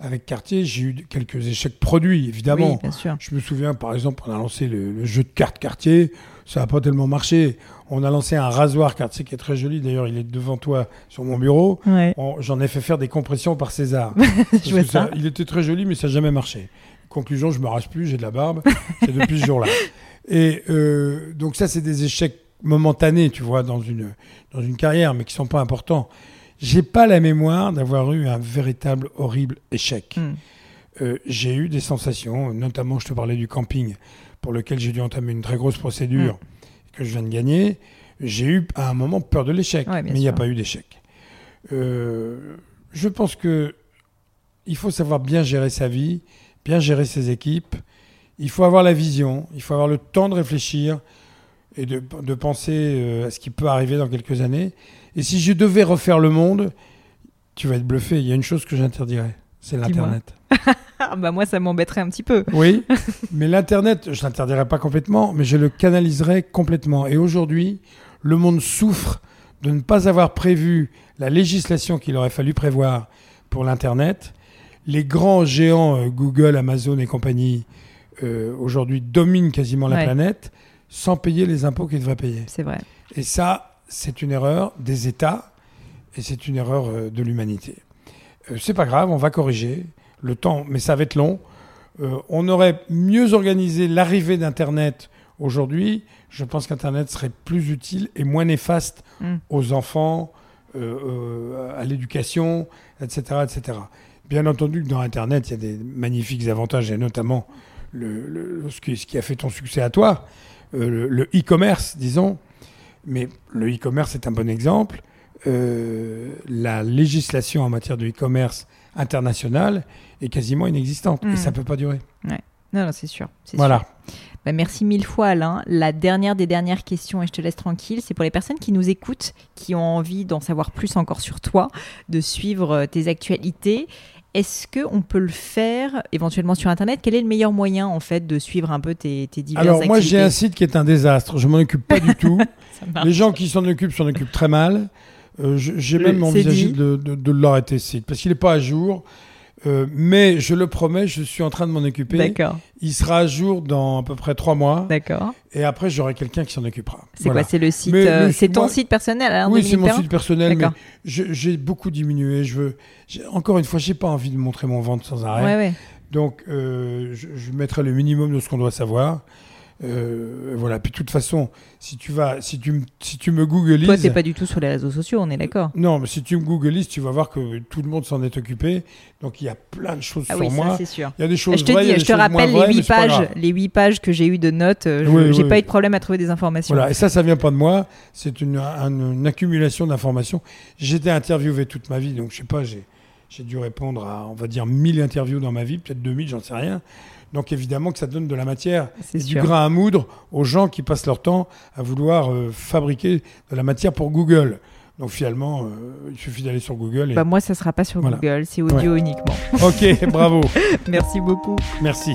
avec Cartier, j'ai eu quelques échecs produits évidemment. Oui, bien sûr. Je me souviens, par exemple, on a lancé le, le jeu de cartes Cartier. Ça n'a pas tellement marché. On a lancé un rasoir Cartier qui est très joli. D'ailleurs, il est devant toi sur mon bureau. Ouais. J'en ai fait faire des compressions par César. Ça. Il était très joli, mais ça n'a jamais marché. Conclusion, je me rase plus, j'ai de la barbe. C'est depuis ce jour-là. Et euh, donc ça, c'est des échecs momentanés, tu vois, dans une, dans une carrière, mais qui sont pas importants. J'ai pas la mémoire d'avoir eu un véritable horrible échec. Hmm. Euh, j'ai eu des sensations, notamment je te parlais du camping, pour lequel j'ai dû entamer une très grosse procédure que je viens de gagner. J'ai eu à un moment peur de l'échec, Ouais, mais il n'y a pas eu d'échec. Euh, je pense que il faut savoir bien gérer sa vie, bien gérer ses équipes. Il faut avoir la vision, il faut avoir le temps de réfléchir et de, de penser euh, à ce qui peut arriver dans quelques années. Et si je devais refaire le monde, tu vas être bluffé. Il y a une chose que j'interdirais, c'est l'Internet. Ah, bah moi ça m'embêterait un petit peu. Oui, mais l'Internet, je l'interdirais pas complètement, mais je le canaliserais complètement. Et aujourd'hui, le monde souffre de ne pas avoir prévu la législation qu'il aurait fallu prévoir pour l'Internet. Les grands géants, euh, Google, Amazon et compagnie, euh, aujourd'hui dominent quasiment la Ouais. planète sans payer les impôts qu'ils devraient payer. C'est vrai. Et ça, c'est une erreur des États et c'est une erreur euh, de l'humanité. Euh, c'est pas grave, on va corriger le temps, mais ça va être long. Euh, on aurait mieux organisé l'arrivée d'Internet aujourd'hui. Je pense qu'Internet serait plus utile et moins néfaste Mm. aux enfants, à l'éducation, etc., etc. Bien entendu que dans Internet, il y a des magnifiques avantages, et notamment le, ce, qui, a fait ton succès à toi, le e-commerce, disons. Mais le e-commerce est un bon exemple. La législation en matière de e-commerce international est quasiment inexistante. Et ça ne hmm. peut pas durer. Ouais. Non, non c'est sûr. Voilà. Bah, merci mille fois Alain. La dernière des dernières questions, et je te laisse tranquille, c'est pour les personnes qui nous écoutent, qui ont envie d'en savoir plus encore sur toi, de suivre euh, tes actualités. Est-ce qu'on peut le faire éventuellement sur Internet? Quel est le meilleur moyen en fait de suivre un peu tes, tes diverses Alors moi j'ai un site qui est un désastre, je m'en occupe pas du tout. les gens qui s'en occupent s'en occupent très mal. Euh, j'ai même envisagé de, de, de l'arrêter ce site parce qu'il n'est pas à jour. Euh, mais je le promets, je suis en train de m'en occuper. D'accord. Il sera à jour dans à peu près trois mois. D'accord. Et après, j'aurai quelqu'un qui s'en occupera. C'est quoi C'est le site euh, C'est ton site personnel Oui, c'est mon site personnel. Mais j'ai beaucoup diminué. Je veux. Encore une fois, j'ai pas envie de montrer mon ventre sans arrêt. Ouais, ouais. Donc, euh, je, je, mettrai le minimum de ce qu'on doit savoir. Euh, voilà. Puis de toute façon, si tu vas, si tu, si tu me googlises. Toi, t'es pas du tout sur les réseaux sociaux, on est d'accord. Non, mais si tu me googlises, tu vas voir que tout le monde s'en est occupé. Donc il y a plein de choses ah sur oui, moi. c'est sûr. Il y a des choses je te vraies, dis, je te rappelle les huit pages, les huit pages que j'ai eu de notes. Euh, j'ai pas eu de problème à trouver des informations. Voilà. Et ça, ça vient pas de moi. C'est une, une, accumulation d'informations. J'étais interviewé toute ma vie, donc je sais pas, j'ai j'ai dû répondre à, on va dire, 1000 interviews dans ma vie, peut-être 2000, j'en sais rien. Donc évidemment que ça donne de la matière, du grain à moudre aux gens qui passent leur temps à vouloir euh, fabriquer de la matière pour Google. Donc finalement, euh, il suffit d'aller sur Google. Et... Bah moi, ça sera pas sur Google, c'est audio uniquement. ok, bravo. Merci beaucoup. Merci.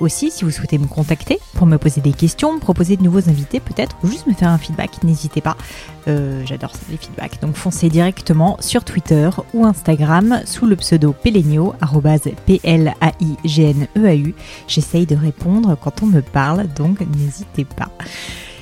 Aussi, si vous souhaitez me contacter pour me poser des questions, me proposer de nouveaux invités peut-être, ou juste me faire un feedback, n'hésitez pas. Euh, j'adore les feedbacks. Donc foncez directement sur Twitter ou Instagram sous le pseudo Pelenio, P-L-A-I-G-N-E-A-U. J'essaye de répondre quand on me parle, donc n'hésitez pas.